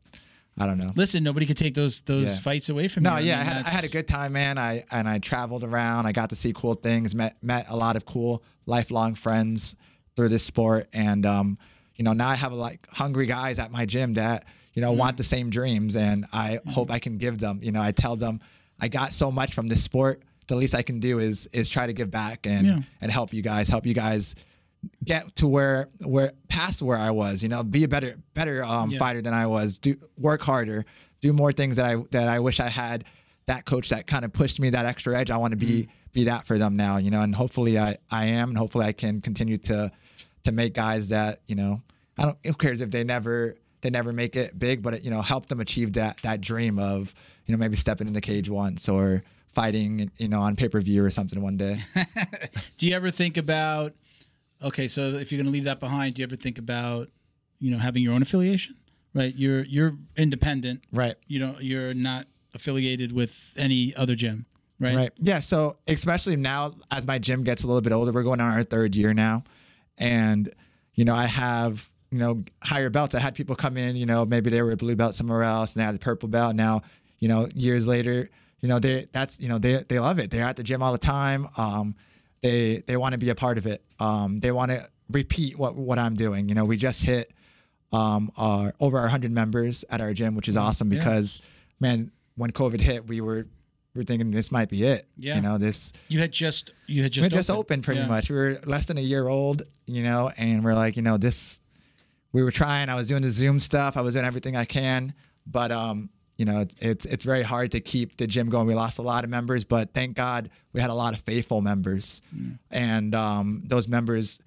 I don't know. Listen, nobody could take those those Yeah. fights away from me. No, you. yeah, I, mean, had, I had a good time, man. I and I traveled around. I got to see cool things. Met met a lot of cool lifelong friends through this sport, and um, you know, now I have like hungry guys at my gym that you know want the same dreams, and I hope I can give them. You know, I tell them I got so much from this sport. The least I can do is is try to give back and Yeah. and help you guys. Help you guys get to where where past where I was, you know, be a better better um, Yeah. fighter than I was. Do work harder, do more things that I that I wish I had. That coach that kind of pushed me that extra edge. I want to be Mm-hmm. be that for them now, you know, and hopefully I I am, and hopefully I can continue to to make guys that you know I don't who cares if they never they never make it big, but it, you know help them achieve that that dream of you know maybe stepping in the cage once or fighting you know on pay per view or something one day. [laughs] Do you ever think about? Okay, so if you're going to leave that behind, do you ever think about, you know, having your own affiliation? Right, you're you're independent. right. You know, you're not affiliated with any other gym. right? Right. Yeah. So especially now, as my gym gets a little bit older, we're going on our third year now, and you know, I have you know higher belts. I had people come in, you know, maybe they were a blue belt somewhere else, and they had a purple belt. Now, you know, years later, you know, they that's you know they they love it. They're at the gym all the time. Um, they they want to be a part of it. Um, they want to repeat what what I'm doing. You know, we just hit um our over our 100 members at our gym, which is awesome Yeah. because man, when COVID hit, we were we were thinking this might be it. Yeah. You know, this You had just you had we just just, just opened. opened pretty Yeah. much. We were less than a year old, you know, and we're like, you know, this we were trying. I was doing the Zoom stuff. I was doing everything I can, but um, you know, it's it's very hard to keep the gym going. We lost a lot of members, but thank God we had a lot of faithful members, and um, those members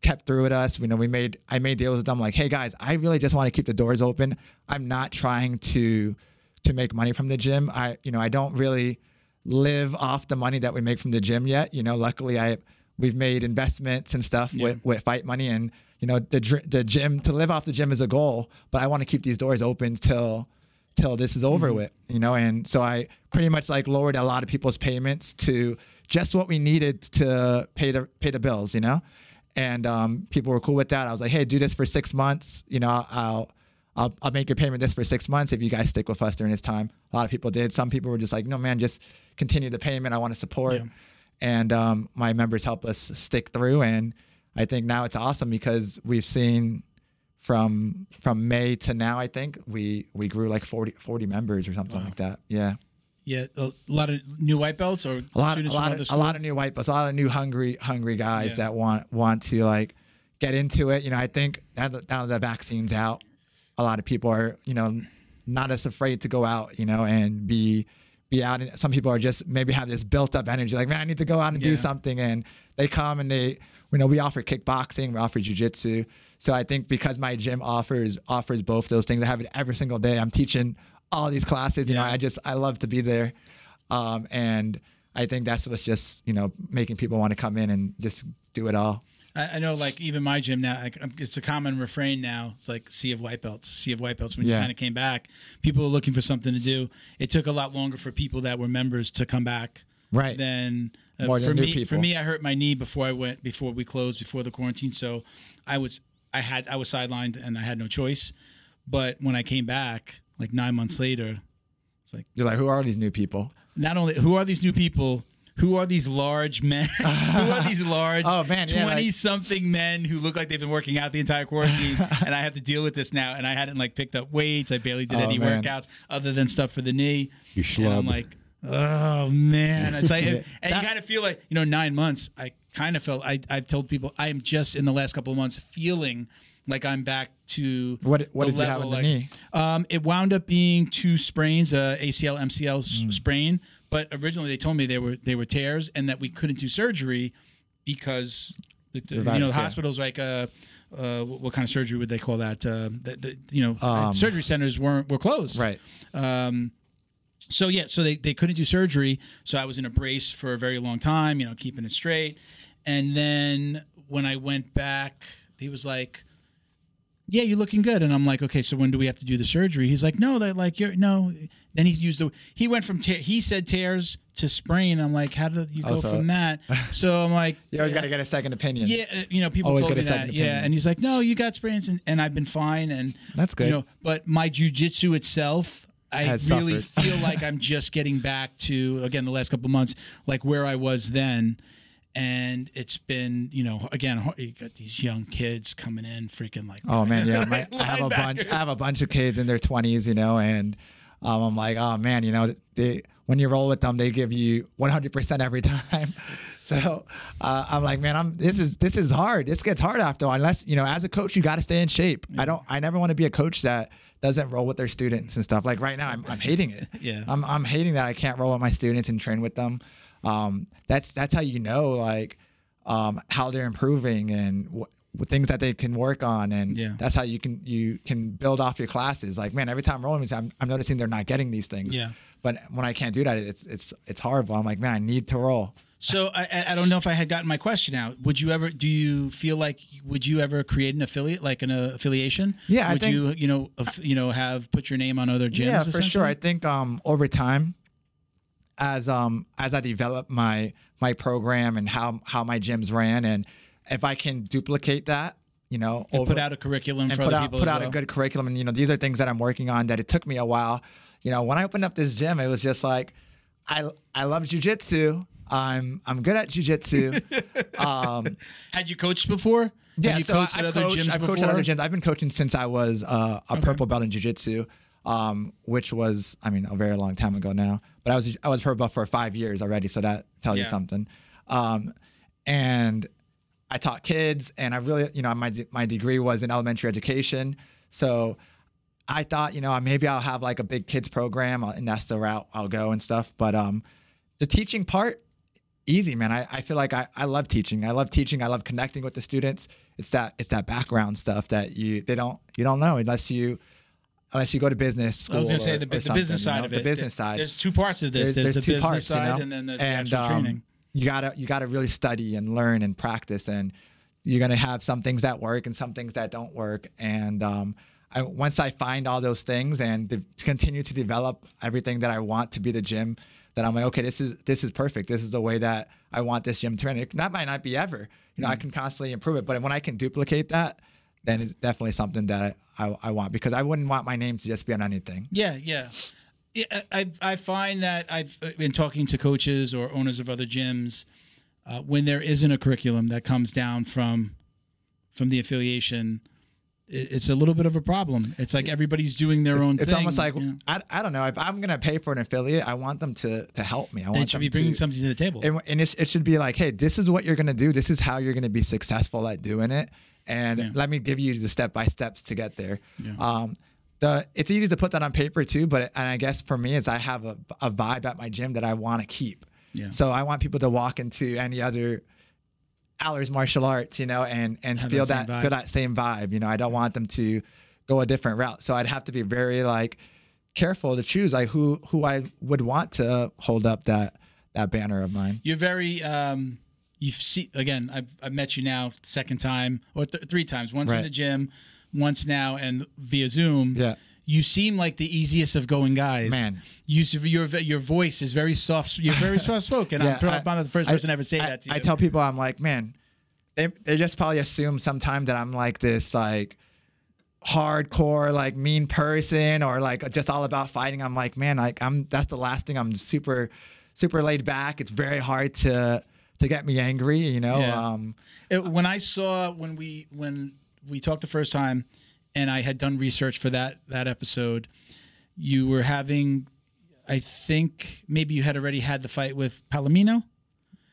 kept through with us. You know, we made I made deals with them like, hey guys, I really just want to keep the doors open. I'm not trying to to make money from the gym. I you know I don't really live off the money that we make from the gym yet. You know, luckily I we've made investments and stuff with with fight money and you know the the gym to live off the gym is a goal, but I want to keep these doors open till till this is over with, you know. And so I pretty much like lowered a lot of people's payments to just what we needed to pay the pay the bills, you know. And um, people were cool with that. I was like, hey, do this for six months. You know, I'll I'll, I'll make your payment this for six months if you guys stick with us during this time. A lot of people did. Some people were just like, no, man, just continue the payment. I want to support. And um, my members help us stick through. And I think now it's awesome because we've seen from from May to now, I think we we grew like 40, 40 members or something like that. Yeah. Yeah, a lot of new white belts or A lot, a lot, of, a lot of new white belts, a lot of new hungry, hungry guys Yeah. that want want to like get into it. You know, I think now that, now that the vaccine's out, a lot of people are you know not as afraid to go out, you know, and be be out. And some people are just maybe have this built up energy, like man, I need to go out and Yeah. do something, and they come and they, you know, we offer kickboxing, we offer jujitsu. So I think because my gym offers offers both those things, I have it every single day. I'm teaching all these classes. You know, I just I love to be there, um, and I think that's what's just you know making people want to come in and just do it all. I, I know, like even my gym now, I, it's a common refrain now. It's like sea of white belts, sea of white belts. When you kind of came back, people were looking for something to do. It took a lot longer for people that were members to come back, Right. Than uh, More for than new me. For me, I hurt my knee before I went before we closed before the quarantine. So I was I had I was sidelined and I had no choice. But when I came back, like nine months later, it's like You're like, who are these new people? not only who are these new people? Who are these large men? [laughs] Who are these [laughs] large Oh, man, yeah, 20 like- something men who look like they've been working out the entire quarantine? [laughs] And i have to deal with this now and i hadn't like picked up weights. I barely did Oh, any man. workouts other than stuff for the knee. You and i'm like oh man. It's like and, and That- you kind of feel like you know nine months i kind of felt i i've told people i am just in the last couple of months feeling like i'm back to What what the did you have in level, the like- knee? um, it wound up being two sprains, uh, ACL, MCL Mm. sprain. But originally they told me they were they were tears and that we couldn't do surgery because the, the- you know the yeah. hospitals like uh, uh, what, kind of surgery would they call that? Uh, the, the, you know, Um, surgery centers weren't were closed. Right. So yeah, so they, they couldn't do surgery. So I was in a brace for a very long time, you know, keeping it straight. And then when I went back, he was like, "Yeah, you're looking good." And I'm like, "Okay, so when do we have to do the surgery?" He's like, "No, that like you're no." Then he used the he went from tear, he said tears to sprain. I'm like, "How did you go Oh, so- from that?" [laughs] So I'm like, You always got to get a second opinion. yeah, uh, you know, people Always told me that. Yeah, and he's like, "No, you got sprains, and, and I've been fine." And That's good. You know, but my jujitsu itself, I really feel like [laughs] I'm just getting back to again the last couple of months, like where I was then. And it's been, you know, again, you got these young kids coming in, freaking like, Oh man, yeah. My, I have a [laughs] bunch. I have a bunch of kids in their twenties, you know, and um, I'm like, oh man, you know, they when you roll with them, they give you 100 percent every [laughs] time. So uh, I'm like, man, I'm this is this is hard. This gets hard after a while. Unless you know, as a coach, you got to stay in shape. I don't. I never want to be a coach that doesn't roll with their students and stuff. Like right now, I'm, I'm hating it. [laughs] Yeah. I'm I'm hating that I can't roll with my students and train with them. Um, that's that's how you know like um, how they're improving and what, things that they can work on and Yeah. that's how you can you can build off your classes like man every time I'm rolling I'm, I'm noticing they're not getting these things Yeah. but when I can't do that it's it's it's horrible I'm like man I need to roll So I, I- don't know if I had gotten my question out. Would you ever? Do you feel like would you ever create an affiliate, like an uh, affiliation? Yeah, I Would think- you you know aff- you know have put your name on other gyms? yeah for sure I think um over time as um as I develop my my program and how how my gyms ran, and if I can duplicate that, you know, over- put out a curriculum and for put other out people put out well. a good curriculum. And you know, these are things that I'm working on that it took me a while. You know, when I opened up this gym, it was just like I I love jujitsu. I'm I'm good at jujitsu. [laughs] um, Had you coached before? yeah, Have you so coached I, at I've other coached, gyms I've before? coached at other gyms. I've been coaching since I was uh, a purple belt in jiu-jitsu, um, which was, I mean, a very long time ago now. But I was I was her belt for five years already, so that tells you something. Um, and I taught kids, and I really, you know, my my degree was in elementary education, so I thought, you know, maybe I'll have like a big kids program, uh, and that's the route I'll go and stuff. But um, the teaching part, easy, man. I, I feel like I, I love teaching. I love teaching. I love connecting with the students. It's that it's that background stuff that you they don't you don't know unless you unless you go to business. School I was going to say the, the business you side know, of the it. business side. There's two parts of this. There's, the two business parts, you side, know? and then there's And, the actual um, training. You gotta you gotta really study and learn and practice, and you're gonna have some things that work and some things that don't work. And um, I, once I find all those things and de- continue to develop everything that I want to be the gym, that I'm like, okay, this is this is perfect. This is the way that I want this gym to run. It- That might not be ever. You know, I can constantly improve it, but when I can duplicate that, then it's definitely something that I, I, want because I wouldn't want my name to just be on anything. Yeah, yeah. I, I find that I've been talking to coaches or owners of other gyms uh, when there isn't a curriculum that comes down from from the affiliation, it's a little bit of a problem. It's like everybody's doing their own thing. It's thing. almost like Yeah. I, I don't know if I'm gonna pay for an affiliate, I want them to to help me. I they want should be bringing to, something to the table. and, and it's, it should be like, hey, this is what you're gonna do. This is how you're gonna be successful at doing it, and Yeah. let me give you the step by steps to get there. Yeah. Um, the it's easy to put that on paper too, but and I guess for me is I have a, a vibe at my gym that I want to keep. Yeah. So I want people to walk into any other Allers martial arts, you know, and and Have feel that that feel that same vibe. You know, I don't want them to go a different route. So I'd have to be very like careful to choose like who who I would want to hold up that that banner of mine. You're very um you've seen again, I've I've met you now second time or th- three times. Once in the gym, once now and via Zoom. Yeah. You seem like the easiest of going guys. Man. You, your your voice is very soft. You're very soft spoken. [laughs] I'm, Yeah, I'm not the first I- person to ever say I, that to you. I tell people I'm like, man, they they just probably assume sometime that I'm like this like hardcore like mean person or like just all about fighting. I'm like, man, like I'm that's the last thing. I'm super super laid back. It's very hard to to get me angry, you know. Yeah. Um It- when I saw when we when we talked the first time, and I had done research for that that episode, you were having, I think maybe you had already had the fight with Palomino,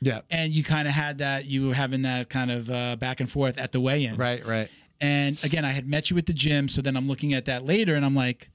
yeah. and you kind of had that you were having that kind of uh, back and forth at the weigh-in. Right, right. And again, I had met you at the gym, so then I'm looking at that later, and I'm like,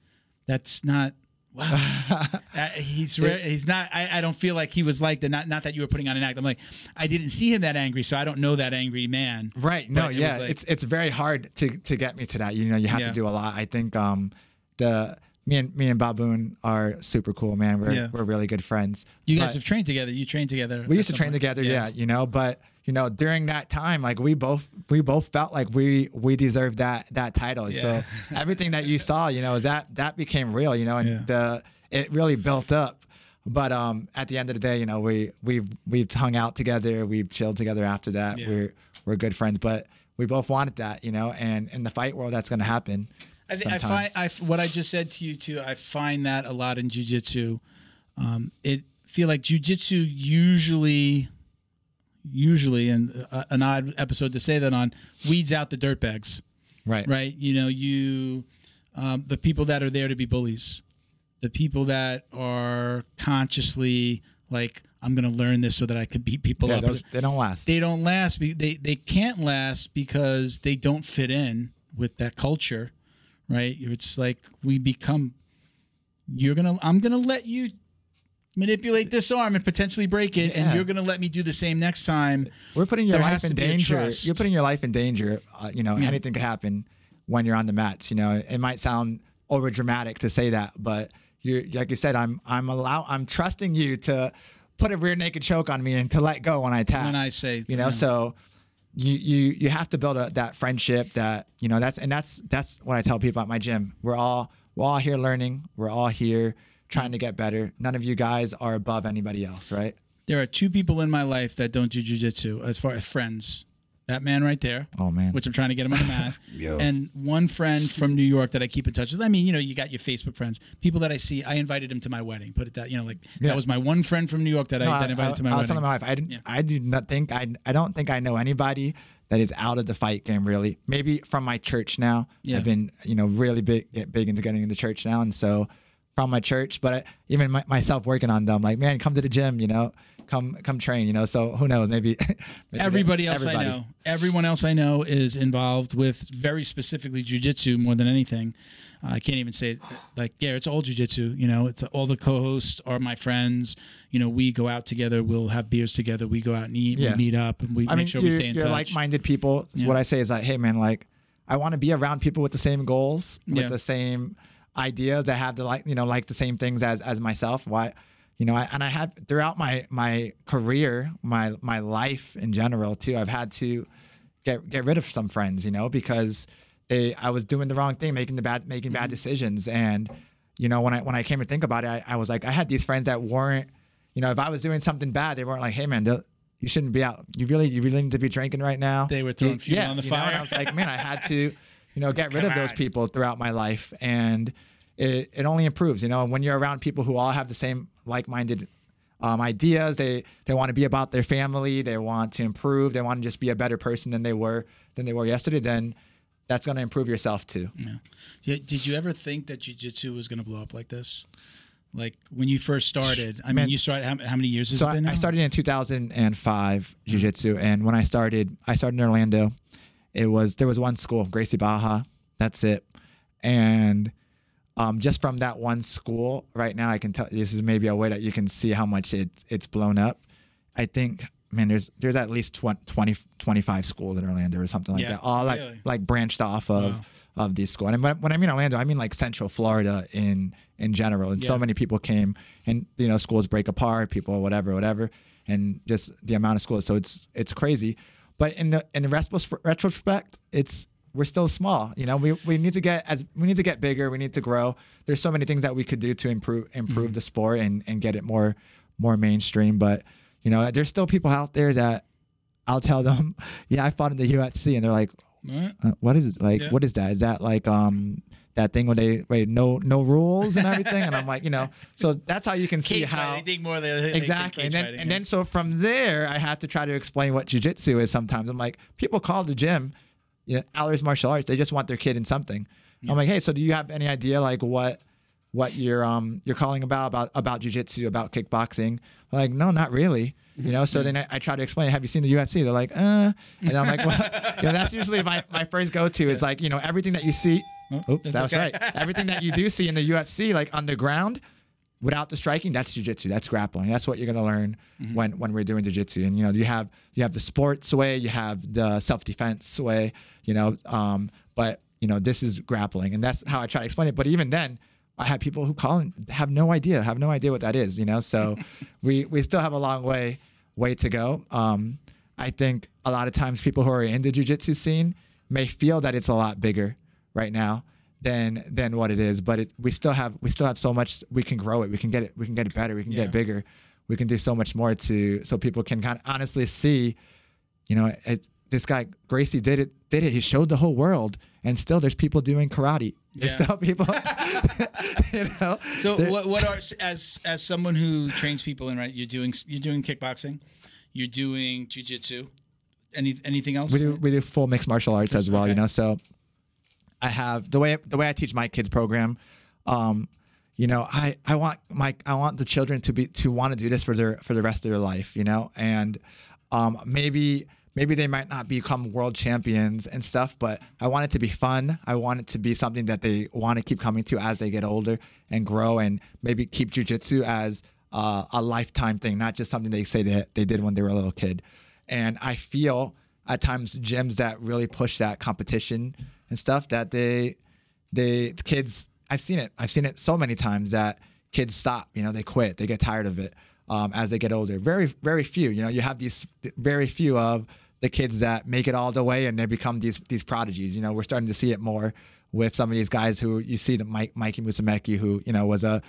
that's not. Wow, [laughs] uh, he's re- he's not. I, I don't feel like he was like that. Not not that you were putting on an act. I'm like, I didn't see him that angry, so I don't know that angry man. Right. No, But yeah. was like- it's it's very hard to to get me to that. You know, you have Yeah. to do a lot. I think um the me and me and Baboon are super cool, man. We're Yeah. we're really good friends. You guys But have trained together. You trained together. we used to train together, yeah. you know, but you know, during that time, like we both we both felt like we we deserved that that title. Yeah. So [laughs] everything that you saw, you know, that that became real, you know, and Yeah. the it really built up. But um, at the end of the day, you know, we we've we've hung out together, we've chilled together after that. Yeah. We're we're good friends, but we both wanted that, you know, and in the fight world, that's going to happen. I, th- I find. I, what I just said to you too. I find that a lot in jujitsu. Um, it feel like jujitsu usually, usually, and uh, an odd episode to say that on weeds out the dirtbags. right, right? You know, you um, the people that are there to be bullies, the people that are consciously like, I'm going to learn this so that I could beat people Yeah, up. they don't last. They don't last. They they can't last because they don't fit in with that culture, right? It's like we become. You're gonna. I'm gonna let you manipulate this arm and potentially break it, Yeah. and you're gonna let me do the same next time. We're putting your There life in to danger. You're putting your life in danger. Uh, you know, anything could happen when you're on the mats. You know, it might sound over dramatic to say that, but you're like you said, I'm I'm allow I'm trusting you to put a rear naked choke on me and to let go when I tap. When I say, you know, yeah. so you you you have to build a, that friendship that you know that's and that's that's what I tell people at my gym. We're all we're all here learning. We're all here trying to get better. None of you guys are above anybody else, right? There are two people in my life that don't do jujitsu as far as friends. That man right there. Oh, man. Which I'm trying to get him on the mat. [laughs] Yo. And one friend from New York that I keep in touch with. I mean, you know, you got your Facebook friends, people that I see. I invited him to my wedding. Put it that, you know, like Yeah. that was my one friend from New York that I, No, that invited to my I was wedding. telling my wife, I didn't, Yeah. I do not think I, I don't think I know anybody that is out of the fight game really. Maybe from my church now. Yeah. I've been you know really big get big into getting into church now, and so from my church, but I, even my, myself working on them, like man, come to the gym, you know, come come train, you know. So who knows? Maybe, [laughs] maybe [laughs] Everybody else I know, everyone else I know is involved with very specifically jujitsu more than anything. Uh, I can't even say it, like yeah, it's all jujitsu. You know, it's all the co-hosts are my friends. You know, we go out together. We'll have beers together. We go out and eat. Yeah. We meet up and we I make mean, sure we stay in you're touch. like-minded people. Yeah. What I say is like, hey man, like I want to be around people with the same goals, with Yeah. the same ideas that have the like, you know, like the same things as as myself. Why, you know, I, and I have throughout my my career, my my life in general too. I've had to get get rid of some friends, you know, because they I was doing the wrong thing, making the bad making Mm-hmm. bad decisions, and you know when I when I came to think about it, I, I was like I had these friends that weren't, you know, if I was doing something bad, they weren't like, hey man, you shouldn't be out. You really you really need to be drinking right now. They were throwing fuel yeah, on the you know, and fire. I was like, man, I had to, you know, [laughs] get rid of those people throughout my life, and it it only improves. You know, when you're around people who all have the same like minded um, ideas. They they want to be about their family. They want to improve. They want to just be a better person than they were than they were yesterday. Then that's going to improve yourself too. Yeah. Did you ever think that jujitsu was going to blow up like this? Like when you first started, I mean, Man. you started. How, how many years has So it been now? I started in 2005 jiu-jitsu and when I started I started in Orlando it was there was one school Gracie Barra that's it and um, just from that one school right now I can tell this is maybe a way that you can see how much it, it's blown up. I think man there's there's at least 20, 20 25 schools in Orlando or something like Yeah, that all like really? like branched off of of these schools. And when, when I mean Orlando I mean like Central Florida in in general. And so many people came and you know schools break apart people whatever whatever and just the amount of schools. So it's it's crazy. But in the in the retrospect it's we're still small you know we, we need to get as we need to get bigger we need to grow. There's so many things that we could do to improve improve the sport and and get it more more mainstream but you know there's still people out there that I'll tell them [laughs] yeah I fought in the UFC and they're like uh, what is it like Yeah. what is that? Is that like um that thing where they wait no no rules and everything? And i'm like you know so that's how you can see Cage how think more they exactly and then fighting, and yeah. then so from there i had to try to explain what jiu-jitsu is sometimes. I'm like people call the gym you know, Aller's martial arts they just want their kid in something. I'm like hey so do you have any idea like what what you're um you're calling about about about jiu-jitsu about kickboxing? Like no not really you know? So then I, I try to explain have you seen the ufc they're like uh and i'm like [laughs] well you know that's usually my, my first go-to. Is like you know everything that you see oops that was okay. right. Everything that you do see in the ufc like on the ground without the striking that's jiu-jitsu. That's grappling. That's what you're going to learn when when we're doing jiu-jitsu. And you know you have you have the sports way you have the self-defense way you know um but you know this is grappling. And that's how i try to explain it. But even then i have people who call and have no idea have no idea what that is you know? So [laughs] we we still have a long way way to go. Um i think a lot of times people who are in the jiu-jitsu scene may feel that it's a lot bigger right now than than what it is. But it, we still have we still have so much. We can grow it. We can get it. We can get it better. We can Yeah. get bigger. We can do so much more to so people can kind of honestly see. You know, it, this guy Gracie did it. Did it. He showed the whole world, and still there's people doing karate. There's Yeah. still people. [laughs] [laughs] you know. So what what are as as someone who trains people in right? You're doing you're doing kickboxing, you're doing jujitsu. Any anything else? we do we do full mixed martial arts as well. Okay. You know, so I have the way the way I teach my kids program. Um, you know, I, I want my I want the children to be to want to do this for their for the rest of their life. You know, and um, maybe maybe they might not become world champions and stuff, but I want it to be fun. I want it to be something that they want to keep coming to as they get older and grow, and maybe keep jujitsu as uh, a lifetime thing, not just something they say that they did when they were a little kid. And I feel at times gyms that really push that competition and stuff that they they the kids I've seen it. I've seen it so many times that kids stop, you know, they quit, they get tired of it um, as they get older. Very, very few, you know, you have these very few of the kids that make it all the way and they become these these prodigies. You know, we're starting to see it more with some of these guys who you see the Mike Mikey Musumeci who, you know, was a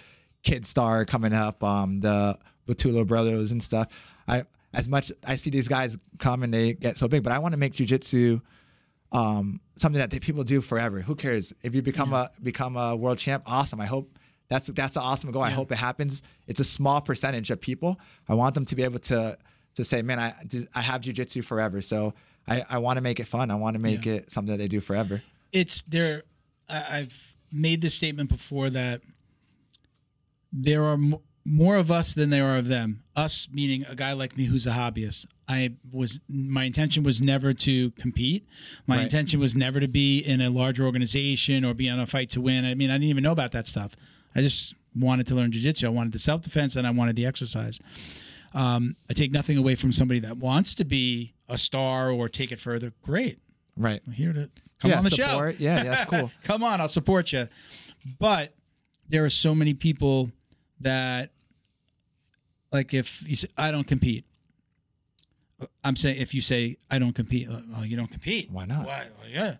Kid Star coming up, um, the Ruotolo brothers and stuff. I as much I see these guys come and they get so big, but I want to make jujitsu um, something that they, people do forever. Who cares if you become a become a world champ? Awesome. I hope that's that's an awesome goal. I hope it happens. It's a small percentage of people. I want them to be able to to say, man, I I have jujitsu forever. So I, I want to make it fun. I want to make it something that they do forever. it's there. I've made this statement before that there are more of us than there are of them. Us meaning a guy like me who's a hobbyist. I was my intention was never to compete. My Right. intention was never to be in a larger organization or be on a fight to win. I mean, I didn't even know about that stuff. I just wanted to learn jiu-jitsu. I wanted the self-defense and I wanted the exercise. Um, I take nothing away from somebody that wants to be a star or take it further. Great. Right. I'm here to come yeah, on the show. Yeah, yeah, that's cool. [laughs] Come on, I'll support you. But there are so many people that, like, if you say, I don't compete, I'm saying if you say I don't compete, oh, you don't compete. Why not? Why? Well, yeah.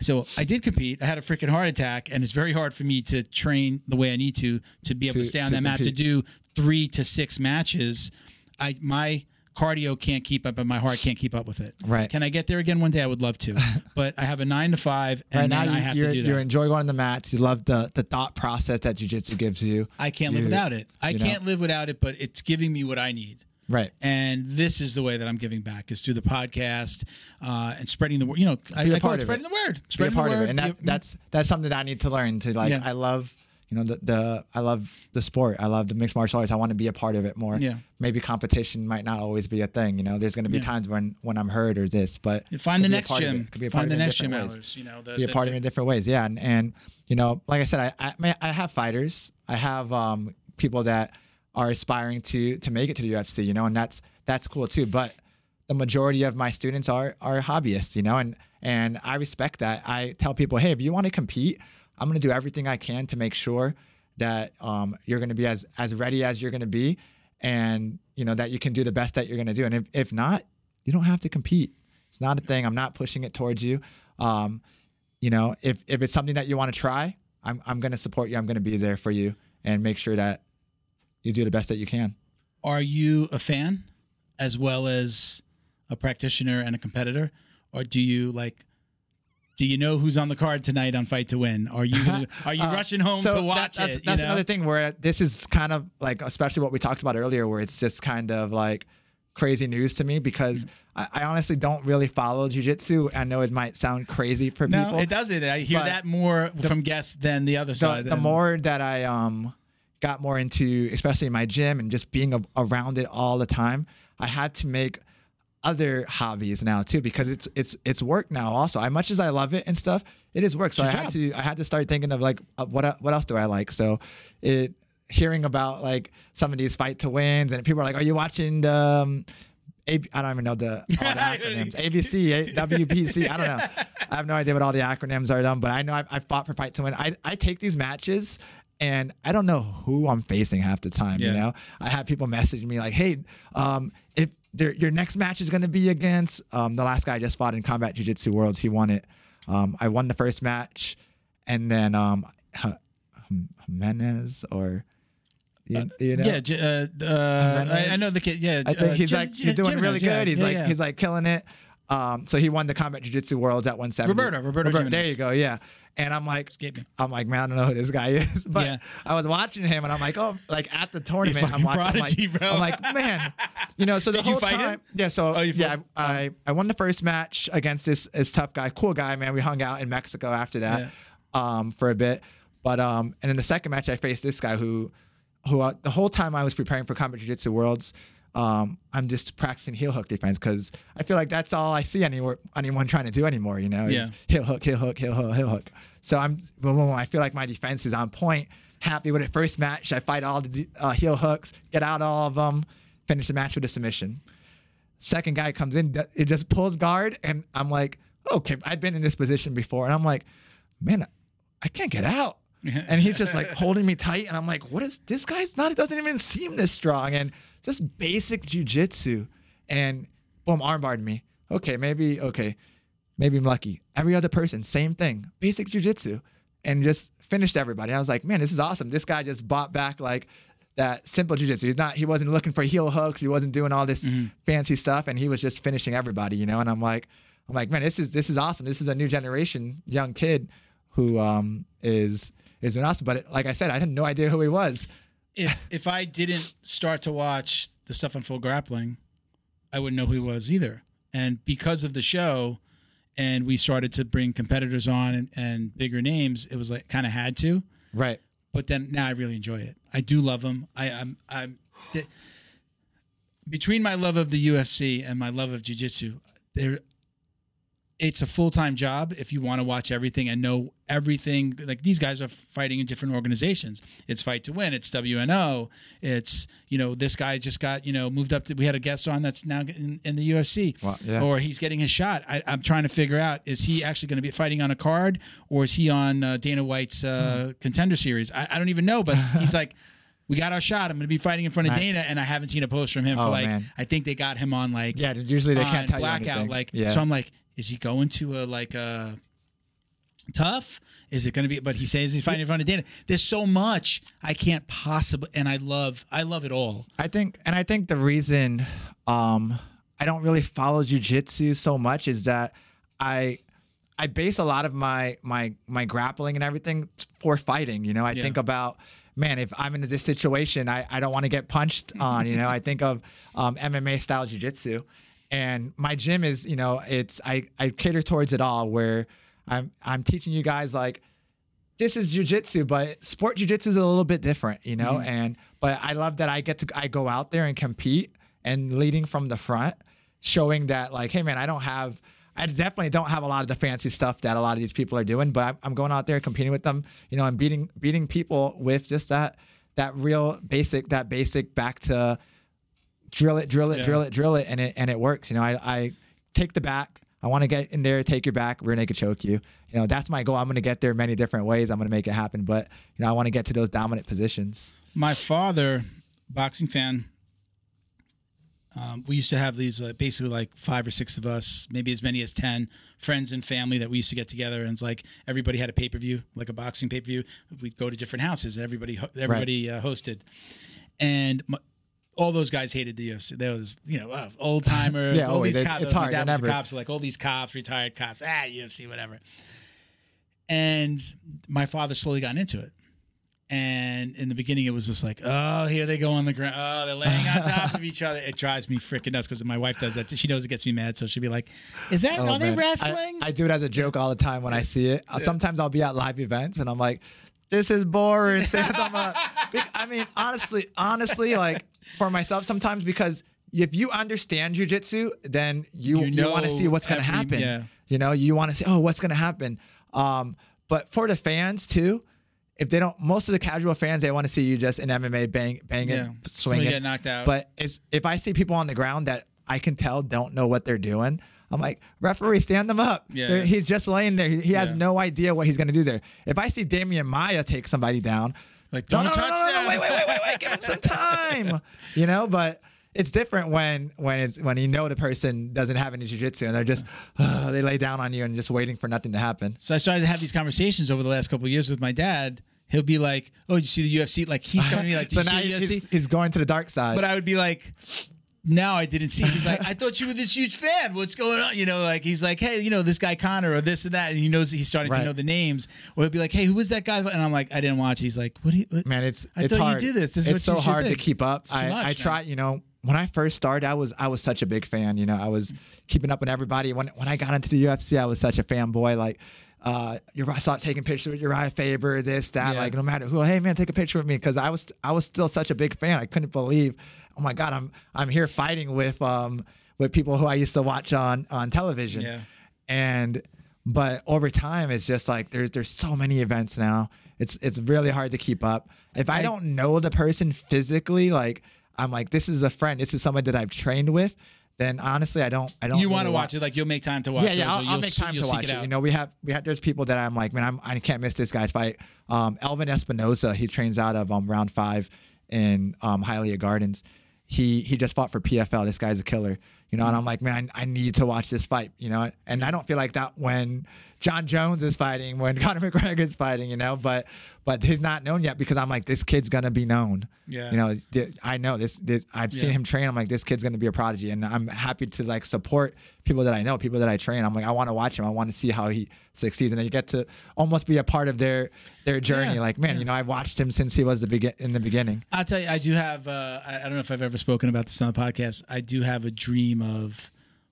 I said, well, I did compete. I had a freaking heart attack, and it's very hard for me to train the way I need to to be able to, To- stay on to that mat to do three to six matches. I my cardio can't keep up, and my heart can't keep up with it. Right. Can I get there again one day? I would love to, [laughs] but I have a nine to five, and right now, then you, I have you're, to do you enjoy going on the mats. You love the the thought process that jujitsu gives you. I can't live without it. I can't live without it, but it's giving me what I need. Right. And this is the way that I'm giving back is through the podcast uh, and spreading the word. You know, I, Be a I call part it of spreading it. the word. be a Spreading part the of word. it, and that, that's that's something that I need to learn. To like, Yeah. I love you know the, the I love the sport. I love the mixed martial arts. I want to be a part of it more. Yeah. Maybe competition might not always be a thing. You know, there's going to be Yeah. times when when I'm hurt or this, but You find the could be a next part of it. gym. Could be a part Find of the next gym ways. hours. You know, the, be a the- part of it in different ways. Yeah, and and you know, like I said, I I, I have fighters. I have um people that are aspiring to to make it to the UFC. You know, and that's that's cool too. But the majority of my students are are hobbyists. You know, and and I respect that. I tell people, hey, if you want to compete, I'm going to do everything I can to make sure that um, you're going to be as as ready as you're going to be, and you know that you can do the best that you're going to do. And if, if not, you don't have to compete. It's not a thing. I'm not pushing it towards you. Um, you know, if if it's something that you want to try, I'm I'm going to support you. I'm going to be there for you and make sure that you do the best that you can. Are you a fan as well as a practitioner and a competitor, or do you like? Do you know who's on the card tonight on Fight to Win? Are you gonna, [laughs] are you rushing home to Uh, that- watch that's, it? That's you know? another thing where this is kind of like, especially what we talked about earlier, where it's just kind of like crazy news to me because I, I honestly don't really follow jujitsu. I know it might sound crazy for No, people. it doesn't. I hear that more from guests than the other the, side. the And- more that I um got more into, especially in my gym and just being a, around it all the time, I had to make other hobbies now too because it's it's it's work now. Also, as much as I love it and stuff, it is work. So I had to I had to start thinking of like uh, what what else do I like? So it hearing about like some of these fight to wins and people are like, are you watching the um, I don't even know the, the [laughs] acronyms. ABC, A- WPC. I don't know. I have no idea what all the acronyms are done, but I know I've, I've fought for Fight to Win. I, I take these matches and I don't know who I'm facing half the time. You know, I have people message me like, "Hey, um, if there, your next match is going to be against um, the last guy I just fought in Combat Jiu Jitsu Worlds, he won it. Um, I won the first match, and then um, H- Jimenez or you, you know, yeah, uh, uh, I, I know the kid. Yeah, I think uh, he's Jim- like he's doing Jimenez, really yeah, good. He's yeah, like yeah. he's like killing it. Um, so he won the combat jiu-jitsu worlds at 170. Roberto, Roberto There you go. Yeah. And I'm like. I'm like, man, I don't know who this guy is. [laughs] But Yeah. I was watching him, and I'm like, oh, like at the tournament, I'm watching. prodigy, I'm like, bro. I'm like, man, you know. So [laughs] the Did you whole fight him? time, yeah. So Oh, yeah, fought- I, I I won the first match against this this tough guy, cool guy, man. We hung out in Mexico after that, um, for a bit. But um, and then the second match, I faced this guy who, who uh, the whole time I was preparing for Combat Jiu Jitsu Worlds, um, I'm just practicing heel hook defense because I feel like that's all I see anywhere, anyone trying to do anymore. You know, Yeah. heel hook, heel hook, heel hook, heel hook. So I'm, boom, boom, boom, I feel like my defense is on point. Happy with it. First match, I fight all the uh, heel hooks, get out all of them, finish the match with a submission. Second guy comes in, it just pulls guard, and I'm like, okay, I've been in this position before, and I'm like, man, I can't get out. and he's just [laughs] like holding me tight, and I'm like, what is this guy's not? It doesn't even seem this strong, and just basic jujitsu, and boom, armbarred me. Okay, maybe okay, maybe I'm lucky. Every other person, same thing, basic jujitsu, and just finished everybody. I was like, man, this is awesome. This guy just bought back like that simple jujitsu. He's not he wasn't looking for heel hooks. He wasn't doing all this fancy stuff, and he was just finishing everybody. You know, and I'm like, I'm like, man, this is this is awesome. This is a new generation young kid who um is is doing awesome. But it, like I said, I had no idea who he was. if [laughs] if I didn't start to watch the stuff on FloGrappling, I wouldn't know who he was either. And because of the show, and we started to bring competitors on and, and bigger names, it was like kind of had to. Right. But then now I really enjoy it. I do love them. I, I'm I'm th- between my love of the UFC and my love of jiu-jitsu, there it's a full-time job if you want to watch everything and know everything like these guys are fighting in different organizations it's fight to win it's wno it's you know this guy just got you know moved up to we had a guest on that's now in, in the ufc Wow, yeah. or he's getting his shot I, i'm trying to figure out is he actually going to be fighting on a card or is he on uh, dana white's uh, Hmm. contender series I, I don't even know but [laughs] he's like we got our shot. I'm going to be fighting in front of Nice. Dana, and I haven't seen a post from him for Oh, like. man. I think they got him on like Yeah. Usually they can't tell you blackout. anything. Like, yeah. so I'm like, is he going to a like a tough? Is it going to be? But he says he's fighting in front of Dana. There's so much I can't possibly, and I love, I love it all. I think, and I think the reason um, I don't really follow jujitsu so much is that I I base a lot of my my my grappling and everything for fighting. You know, I Yeah. think about man, if I'm in this situation, I, I don't want to get punched on. You know, I think of um, MMA style jujitsu, and my gym is you know it's I I cater towards it all where I'm I'm teaching you guys like this is jujitsu, but sport jujitsu is a little bit different, you know. Mm-hmm. And but I love that I get to I go out there and compete and leading from the front, showing that like, hey man, I don't have. I definitely don't have a lot of the fancy stuff that a lot of these people are doing, but I'm, I'm going out there competing with them, you know, and beating beating people with just that that real basic that basic back to drill it, drill it, Yeah. drill it, drill it, and it and it works. You know, I, I take the back. I want to get in there, take your back, rear naked choke you. You know, that's my goal. I'm going to get there many different ways. I'm going to make it happen, but you know, I want to get to those dominant positions. My father, boxing fan. Um, we used to have these uh, basically like five or six of us, maybe as many as ten friends and family that we used to get together, and it's like everybody had a pay per view, like a boxing pay per view. We'd go to different houses. Everybody, everybody uh, hosted, and m all those guys hated the UFC. There was, you know, uh, old timers, Yeah, all always. these cops. it's hard. dad was a never- cop, so like all these cops, retired cops, ah, UFC, whatever. And my father slowly got into it. And in the beginning, it was just like, oh, here they go on the ground. Oh, they're laying on top of each other. It drives me freaking nuts because my wife does that. She knows it gets me mad. So she'll be like, is that, Oh, are man. I- wrestling? I, do it as a joke all the time when I see it. Sometimes I'll be at live events and I'm like, this is boring. Stand on my- Bec- I mean, honestly, honestly, like for myself sometimes because if you understand jujitsu, then you, You you, want to see what's going to every- happen. yeah. You know, you want to see, oh, what's going to happen. Um, but for the fans too, if they don't, most of the casual fans, they want to see you just in MMA bang, banging, Yeah. Somebody swinging. get knocked out. But it's if I see people on the ground that I can tell don't know what they're doing, I'm like, referee, stand them up. Yeah. They're- He's just laying there. He, he has Yeah. no idea what he's going to do there. If I see Demian Maia take somebody down, Like, don't no, no, touch no, no, them. wait, wait, him some time. you know, but it's different when when it's when you know the person doesn't have any jujitsu and they're just uh, they lay down on you and just waiting for nothing to happen. so I started to have these conversations over the last couple of years with my dad. He'll be like, oh, did you see the UFC? Like, he's coming to me like, did so you now see the UFC? he's, he's going to the dark side. But I would be like, no, I didn't see. He's like, I thought you were this huge fan. What's going on? You know, like he's like, hey, you know, this guy Conor or this and that, and he knows he's starting to know the names. Or he'll be like, hey, who was that guy? And I'm like, I didn't watch. He's like, what? Do you, what? man it's I it's thought you hard do this. This is it's what so hard to keep up i much, i try you know when i first started i was i was such a big fan you know i was keeping up with everybody when when i got into the ufc i was such a fanboy like uh, I saw taking pictures with Uriah Faber, this, that, Yeah. like no matter who. Hey man, take a picture with me because I was I was still such a big fan. I couldn't believe, oh my god, I'm I'm here fighting with um with people who I used to watch on on television. Yeah. And but over time, it's just like there's there's so many events now. It's it's really hard to keep up. If I, don't know the person physically, like I'm like this is a friend, this is somebody that I've trained with, then honestly, I don't I don't. You want to watch it? Like you'll make time to watch yeah, it. yeah, so I'll, you'll I'll make time to watch it. out. You know, we have we have there's people that I'm like, man, I'm, I can't miss this guy's fight. Um, Elvin Espinosa, he trains out of um round five in um Hialeah Gardens. He he just fought for PFL. This guy's a killer. You know, and I'm like, man, I, need to watch this fight. You know, and I don't feel like that when Jon Jones is fighting, when [laughs] Conor McGregor is fighting, you know. But but he's not known yet because I'm like, this kid's gonna be known. Yeah. You know, I know this. this I've seen Yeah. him train. I'm like, this kid's gonna be a prodigy, and I'm happy to like support people that I know, people that I train. I'm like, I want to watch him. I want to see how he succeeds, and then you get to almost be a part of their their journey. Yeah, Like, man, you know, I watched him since he was the begin in the beginning. I'll tell you, I do have. Uh, I, I don't know if I've ever spoken about this on the podcast. I do have a dream of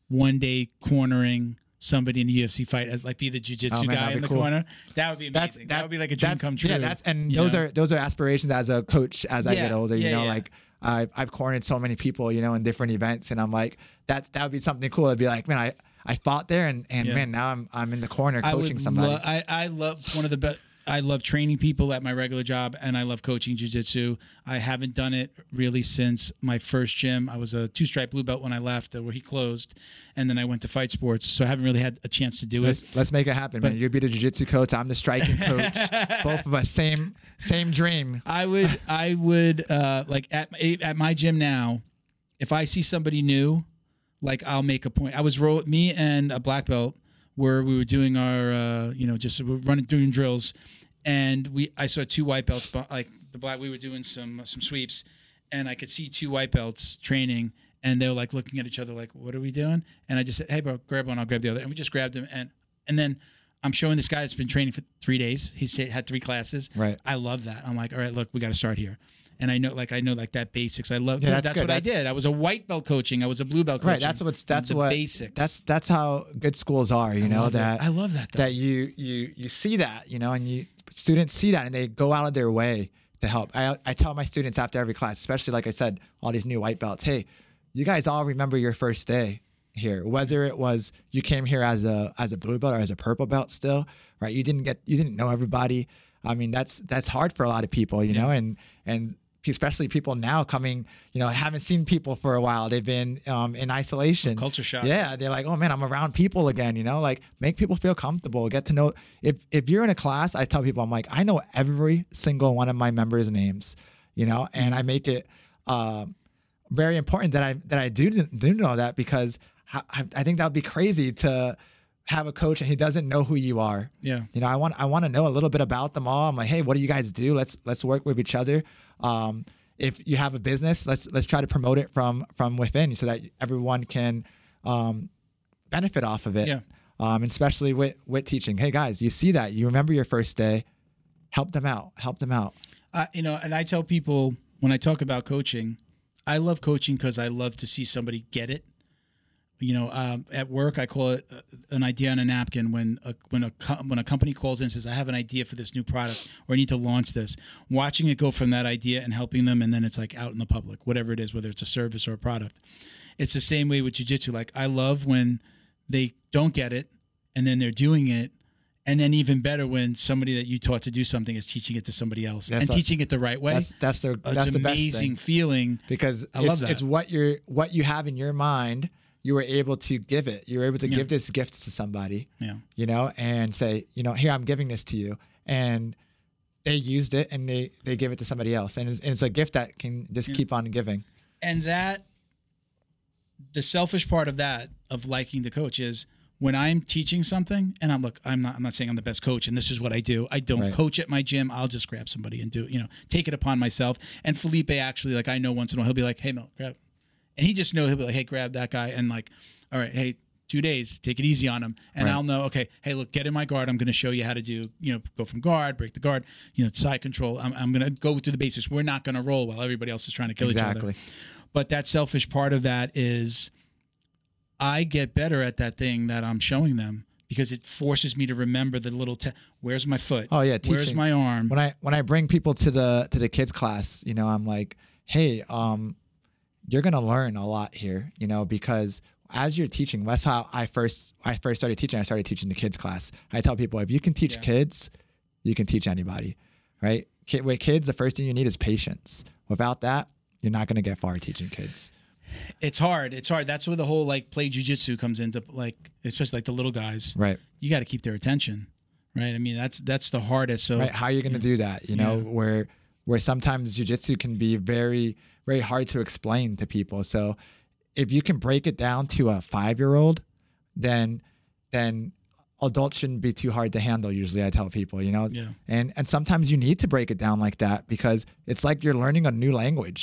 one day cornering somebody in a UFC fight as like be the jujitsu Oh, man, guy in the cool. corner. That would be amazing. that, would be like a dream come true. Yeah, that's and those know? are those are aspirations as a coach as I get older. You yeah, know, yeah. like I've I've cornered so many people, you know, in different events, and I'm like, that's that would be something cool. I'd be like, man, I I fought there, and and Yeah. man, now I'm I'm in the corner coaching somebody. lo- I, I love one of the best. I love training people at my regular job, and I love coaching jujitsu. I haven't done it really since my first gym. I was a two stripe blue belt when I left, uh, where he closed, and then I went to fight sports. So I haven't really had a chance to do it. Let's let's make it happen, man. You'd be the jiu-jitsu coach. I'm the striking coach. [laughs] Both of us, same same dream. I would, I would, uh, like at at my gym now, if I see somebody new, like I'll make a point. I was roll me and a black belt where we were doing our, uh, you know, just running doing drills, and we I saw two white belts, but like the black, we were doing some uh, some sweeps, and I could see two white belts training. And they were like looking at each other, like, "What are we doing?" And I just said, "Hey, bro, grab one. I'll grab the other." And we just grabbed them, and and then I'm showing this guy that's been training for three days. He's had three classes. Right. I love that. I'm like, all right, look, we got to start here. And I know, like, I know, like that basics. I love. Yeah, that's that's what I did. I was a white belt coaching. I was a blue belt coaching. Right. That's what's that's the what basics. That's that's how good schools are. You know love it. that I love that, though. That you you you see that you know, and you students see that, and they go out of their way to help. I I tell my students after every class, especially like I said, all these new white belts. Hey, you guys all remember your first day here, whether it was you came here as a as a blue belt or as a purple belt still, right? You didn't get you didn't know everybody. I mean, that's that's hard for a lot of people, you know, and and especially people now coming, you know, haven't seen people for a while. They've been um, in isolation. Culture shock. Yeah, they're like, oh man, I'm around people again. You know, like make people feel comfortable. Get to know. If if you're in a class, I tell people, I'm like, I know every single one of my members' names. You know, and I make it uh, very important that I that I do do know that because I, I think that would be crazy to have a coach and he doesn't know who you are. Yeah. You know, I want I want to know a little bit about them all. I'm like, hey, what do you guys do? Let's let's work with each other. Um, if you have a business, let's let's try to promote it from from within so that everyone can um, benefit off of it. Yeah. Um, especially with with teaching. Hey guys, you see that? You remember your first day? Help them out. Help them out. Uh, you know, and I tell people when I talk about coaching, I love coaching because I love to see somebody get it. You know, um, at work, I call it uh, an idea on a napkin. When a, when a co- when a company calls in and says, "I have an idea for this new product, or I need to launch this," watching it go from that idea and helping them, and then it's like out in the public, whatever it is, whether it's a service or a product. It's the same way with jujitsu. Like I love when they don't get it, and then they're doing it, and then even better when somebody that you taught to do something is teaching it to somebody else That's and a- teaching it the right way. That's that's the it's that's the best amazing feeling. because I love that. it's what you're what you have in your mind you were able to give it you were able to Yeah. give this gift to somebody Yeah. you know and say you know here i'm giving this to you and they used it and they they give it to somebody else and it's, and it's a gift that can just keep on giving and that the selfish part of that of liking the coach is when I'm teaching something and I'm look I'm not I'm not saying I'm the best coach and this is what I do. I don't Right. coach at my gym. I'll just grab somebody and do you know take it upon myself. And Felipe actually like I know once in a while he'll be like hey Mel grab and he just know he'll be like hey grab that guy and like all right hey two days take it easy on him and Right. I'll know okay hey look get in my guard I'm going to show you how to do you know go from guard break the guard you know side control I'm, I'm going to go through the basics. We're not going to roll while everybody else is trying to kill each exactly other. But that selfish part of that is I get better at that thing that I'm showing them because it forces me to remember the little te- where's my foot? Oh, yeah, Where's my arm? when i when i bring people to the to the kids class you know i'm like hey um you're gonna learn a lot here you know because as you're teaching that's how i first i first started teaching i started teaching the kids class i tell people if you can teach Yeah. kids you can teach anybody right Kid, with kids the first thing you need is patience without that you're not gonna get far teaching kids It's hard. It's hard. That's where the whole like play jujitsu comes into like especially like the little guys. right You got to keep their attention. Right? I mean, that's that's the hardest. So right how are you going to do that you know Yeah. where where sometimes jujitsu can be very very hard to explain to people so if you can break it down to a five year old then then adults shouldn't be too hard to handle. Usually, I tell people, you know, Yeah. and and sometimes you need to break it down like that because it's like you're learning a new language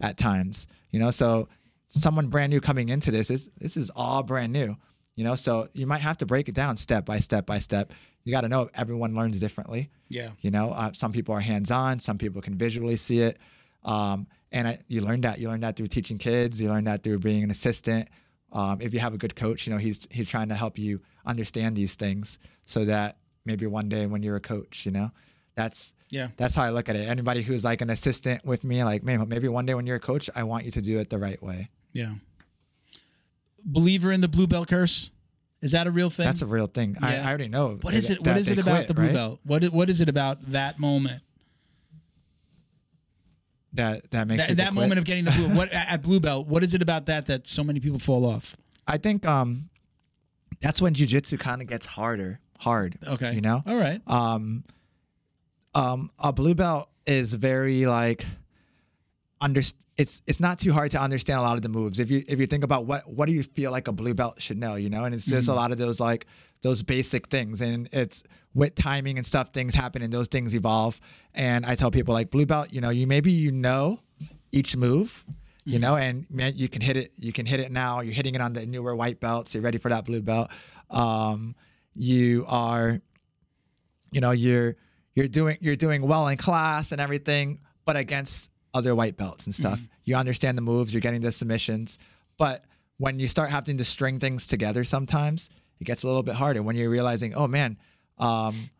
at times, you know. So someone brand new coming into this is this is all brand new, you know. So you might have to break it down step by step by step. You got to know everyone learns differently. Yeah. You know, uh, some people are hands on, some people can visually see it. Um, and I, you learn that. You learn that through teaching kids. You learn that through being an assistant. Um, if you have a good coach, you know he's he's trying to help you understand these things so that maybe one day when you're a coach, you know, that's Yeah. that's how I look at it. Anybody who's like an assistant with me, like man, maybe one day when you're a coach, I want you to do it the right way. Yeah. Believer in the blue belt curse? Is that a real thing? That's a real thing. I, Yeah. I already know. what is it? What is it about quit, the blue right? belt? What what is it about that moment? That that makes That, that moment of getting the blue what [laughs] at blue belt, what is it about that that so many people fall off? I think um, that's when jujitsu kind of gets harder, hard. Okay. you know. All right. um, um, a blue belt is very like under. It's it's not too hard to understand a lot of the moves. If you if you think about what what do you feel like a blue belt should know, you know, and it's just a lot of those like those basic things, and it's with timing and stuff. Things happen and those things evolve. And I tell people like blue belt, you know, you maybe you know each move. You know, and man, you can hit it. You can hit it now. You're hitting it on the newer white belts. You're ready for that blue belt. Um, you are you know you're you're doing you're doing well in class and everything but against other white belts and stuff. You understand the moves you're getting the submissions. But when you start having to string things together sometimes it gets a little bit harder. When you're realizing oh man um,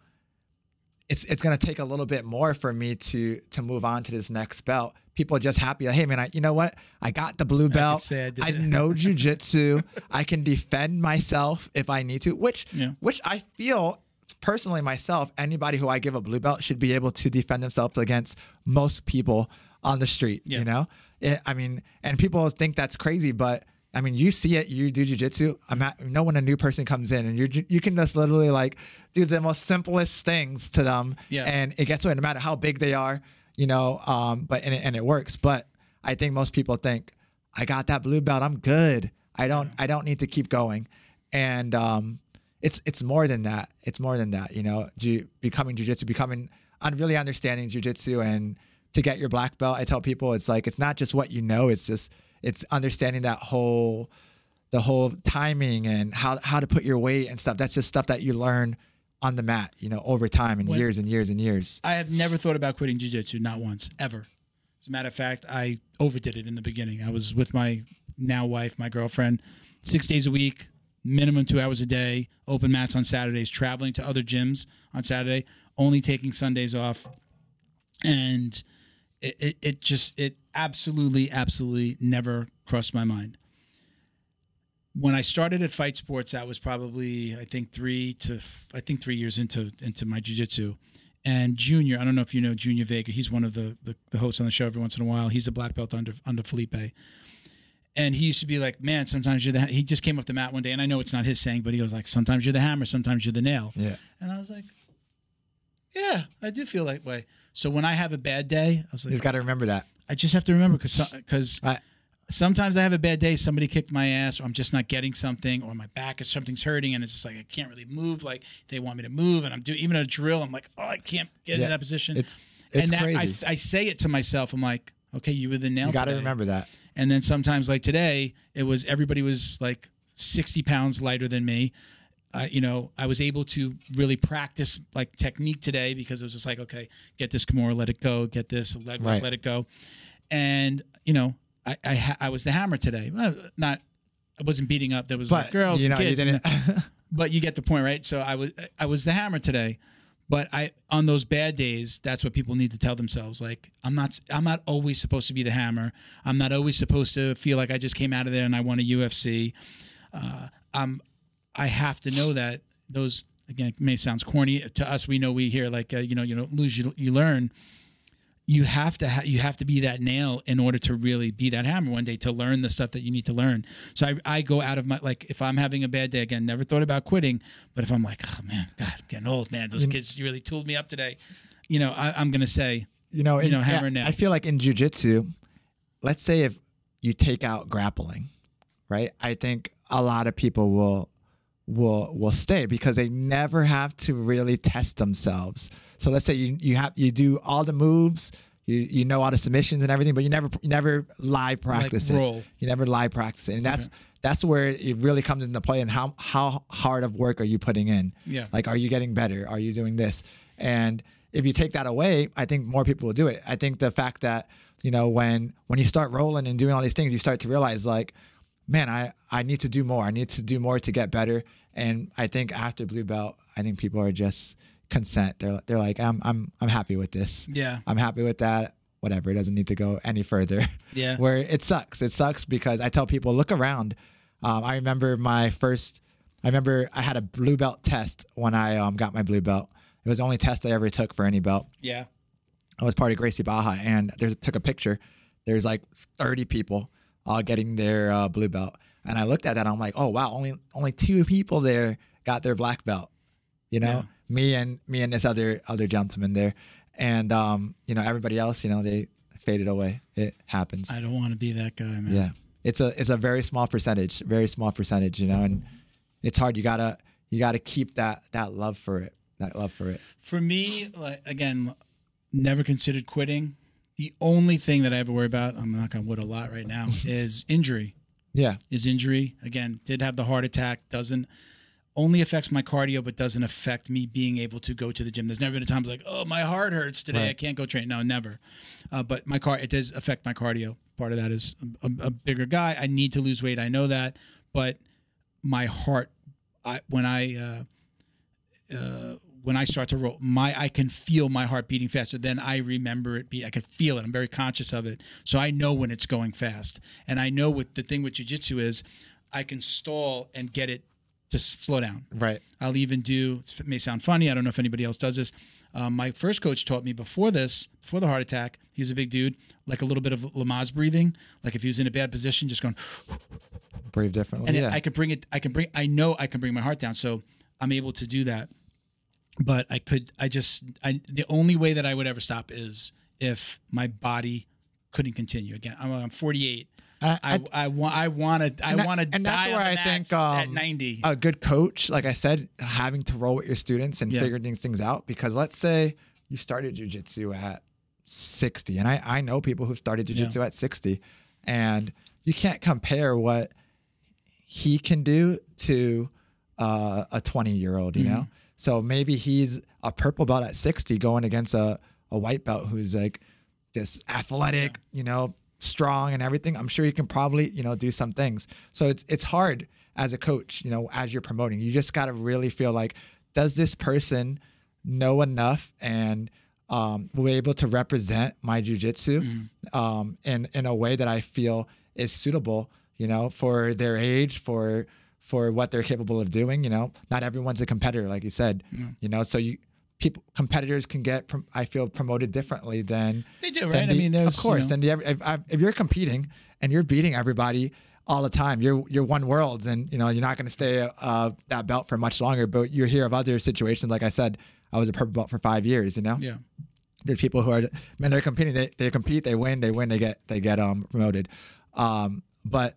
it's it's going to take a little bit more for me to to move on to this next belt people are just happy like hey man I, you know what? I got the blue belt. I I that. know [laughs] jujitsu i can defend myself if i need to which Yeah. which i feel personally myself anybody who i give a blue belt should be able to defend themselves against most people on the street Yeah. you know It- i mean and people think that's crazy but I mean, you see it. You do jujitsu. I'm at, you know when a new person comes in, and you you can just literally like do the most simplest things to them, Yeah. and it gets away no matter how big they are, you know. Um, but and it, and it works. But I think most people think I got that blue belt. I'm good. I don't I don't need to keep going, and um, it's it's more than that. It's more than that. You know, ju- becoming jujitsu, becoming really understanding jujitsu, and to get your black belt. I tell people it's like it's not just what you know. It's just it's understanding that whole the whole timing and how how to put your weight and stuff. That's just stuff that you learn on the mat, you know, over time and When- years and years and years. I have never thought about quitting jiu-jitsu, not once, ever. As a matter of fact, I overdid it in the beginning. I was with my now wife, my girlfriend, six days a week, minimum two hours a day, open mats on Saturdays, traveling to other gyms on Saturday, only taking Sundays off. And it, it, it just, it absolutely, absolutely never crossed my mind. When I started at Fight Sports, that was probably, I think, three to, I think, three years into into my jiu-jitsu and Junior, I don't know if you know Junior Vega. He's one of the, the, the hosts on the show every once in a while. He's a black belt under under Felipe. And he used to be like, man, sometimes you're the. He just came off the mat one day, and I know it's not his saying, but he was like, sometimes you're the hammer, sometimes you're the nail. Yeah. And I was like, yeah, I do feel that way. So when I have a bad day, I was like, just got to remember that. I just have to remember because because I, sometimes I have a bad day. Somebody kicked my ass, or I'm just not getting something, or my back is something's hurting, and it's just like I can't really move. Like they want me to move, and I'm doing even a drill. I'm like, oh, I can't get Yeah. in that position. It's- it's and that, crazy. I, I say it to myself. I'm like, okay, you were the nail. you got to remember that. And then sometimes, like today, it was everybody was like 60 pounds lighter than me. Uh, you know, I was able to really practice like technique today because it was just like, okay, get this Kimura, let it go, get this, let, Right. let it go. And, you know, I, I, ha- I was the hammer today. Well, not, I wasn't beating up. There was like But girls you know, you kids. didn't. [laughs] but you get the point, right? So I was I was the hammer today, but I on those bad days, that's what people need to tell themselves. Like I'm not I'm not always supposed to be the hammer. I'm not always supposed to feel like I just came out of there and I won a UFC. Uh, I'm I have to know that those again it may sounds corny to us. We know we hear like uh, you know you don't lose you, you learn. You have to ha- you have to be that nail in order to really be that hammer one day to learn the stuff that you need to learn. So I, I go out of my like if I'm having a bad day again, never thought about quitting, but if I'm like oh man, God, I'm getting old man, those kids really tooled me up today. You know, I, I'm gonna say you know, You in- know, hammer yeah, now. I feel like in jujitsu, let's say if you take out grappling, right? I think a lot of people will will will stay because they never have to really test themselves. So let's say you you have you do all the moves, you you know all the submissions and everything, but you never you never live practice it. roll. You never live practice it, and that's that's where it really comes into play. And how how hard of work are you putting in? Yeah. Like, are you getting better? Are you doing this? And if you take that away, I think more people will do it. I think the fact that you know when when you start rolling and doing all these things, you start to realize like, man, I I need to do more. I need to do more to get better. And I think after blue belt, I think people are just consent. They're they're like, I'm I'm I'm happy with this. Yeah. I'm happy with that. Whatever. It doesn't need to go any further. [laughs] Yeah. Where it sucks. It sucks because I tell people, look around. Um, I remember my first. I remember I had a blue belt test when I um, got my blue belt. It was the only test I ever took for any belt. Yeah. I was part of Gracie Barra, and there's took a picture. There's like 30 people all getting their uh, blue belt, and I looked at that. I'm like, oh wow, only only two people there got their black belt. You know, Yeah. me and me and this other other gentleman there, and um, you know everybody else, you know, they faded away. It happens. I don't want to be that guy, man. yeah, it's a it's a very small percentage, very small percentage. You know, and it's hard. You gotta you gotta keep that that love for it, that love for it. For me, like again, never considered quitting. The only thing that I ever worry about, I'm not gonna wood a lot right now, [laughs] is injury. Yeah, Is injury. Again, did have the heart attack, doesn't only affects my cardio, but doesn't affect me being able to go to the gym. There's never been a time like, oh, my heart hurts today. I can't go train. No, never. Uh, but my car, it does affect my cardio. Part of that is a, a bigger guy. I need to lose weight. I know that. But my heart, I, when I, uh, uh, when I start to roll, my I can feel my heart beating faster than I remember it beat. I can feel it. I'm very conscious of it, so I know when it's going fast. And I know what the thing with jujitsu is, I can stall and get it to slow down. right. I'll even do. It may sound funny. I don't know if anybody else does this. Um, my first coach taught me before this, before the heart attack. He was a big dude, like a little bit of Lamaze breathing. Like if he was in a bad position, just going, Breathe differently. and yeah. I can bring it. I can bring. I know I can bring my heart down, so I'm able to do that. But I could. I just. I the only way that I would ever stop is if my body couldn't continue. Again, I'm, I'm 48. I- I, I, want. I want to. I want to and that's where I think, mats at um, 90. a good coach, like I said, having to roll with your students and Yeah. these things out. Because let's say you started jujitsu at 60, and I, I know people who started jujitsu at 60, and you can't compare what he can do to uh, a 20 year old, you know? So maybe he's a purple belt at 60 going against a, a white belt who's like just athletic, you know, strong and everything. I'm sure he can probably, you know, do some things. So it's it's hard as a coach, you know, as you're promoting. You just got to really feel like does this person know enough and um, will be able to represent my jujitsu um, in in a way that I feel is suitable, you know, for their age, for for what they're capable of doing. You know, not everyone's a competitor, like you said. You know, so you people competitors can get I feel promoted differently than They do, right? I mean, there's, of course. you know- and the, if, if, if you're competing and you're beating everybody all the time, you're you're one worlds, and you know you're not going to stay uh, that belt for much longer. But you hear of other situations, like I said, I was a purple belt for five years. You know, yeah. there's people who are man they're competing they, they compete they win they win they get they get um promoted um but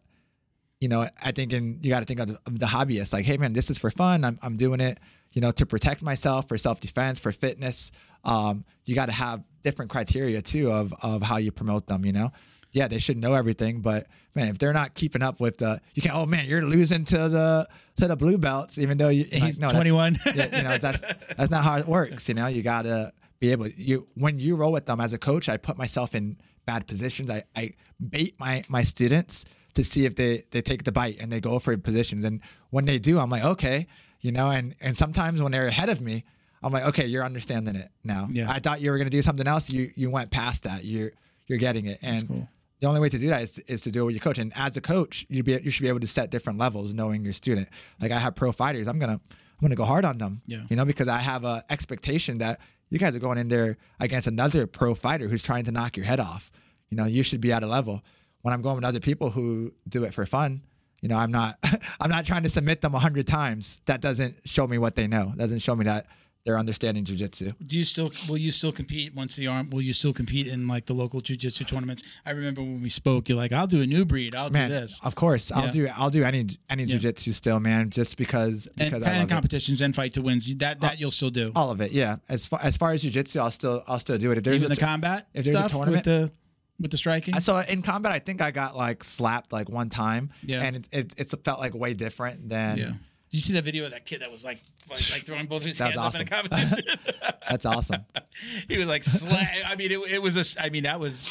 you know i think in you got to think of the, hobbyists like hey man this is for fun. I'm, I'm doing it you know to protect myself for self-defense for fitness. Um you got to have different criteria too of of how you promote them you know? Yeah they should know everything but man if they're not keeping up with the you can't oh man you're losing to the to the blue belts even though you He's no, 21. [laughs] yeah, you know that's that's not how it works you know? You gotta be able you when you roll with them as a coach i put myself in bad positions. I i bait my my students to see if they they take the bite and they go for positions and when they do i'm like okay you know and and sometimes when they're ahead of me i'm like okay you're understanding it now Yeah. i thought you were going to do something else you you went past that you're you're getting it and cool. the only way to do that is, is to do it with your coach. And as a coach, you be you should be able to set different levels, knowing your student. Like I have pro fighters, I'm gonna I'm gonna go hard on them. Yeah. You know, because I have a expectation that you guys are going in there against another pro fighter who's trying to knock your head off. You know, you should be at a level. When I'm going with other people who do it for fun, you know, I'm not [laughs] I'm not trying to submit them a hundred times. That doesn't show me what they know. Doesn't show me that they're understanding jujitsu. Do you still will you still compete once the arm? Will you still compete in like the local jujitsu tournaments? I remember when we spoke, you're like, "I'll do a new breed. I'll Man, do this." of course, Yeah. I'll do I'll do any any Yeah. jujitsu still, man. Just because And, because I and love it. competitions and fight to wins. That that you'll still do. all of it. Yeah, as far as far as jujitsu, I'll still I'll still do it. If there's Even a the combat if there's a stuff with the with the striking. So in combat. I think I got like slapped like one time. Yeah. and it it, it's felt like way different than. yeah. Did you see that video of that kid that was like like, like throwing both his hands up in a competition? [laughs] That's awesome. [laughs] he was like slam. I mean, it, it was a. I mean, that was.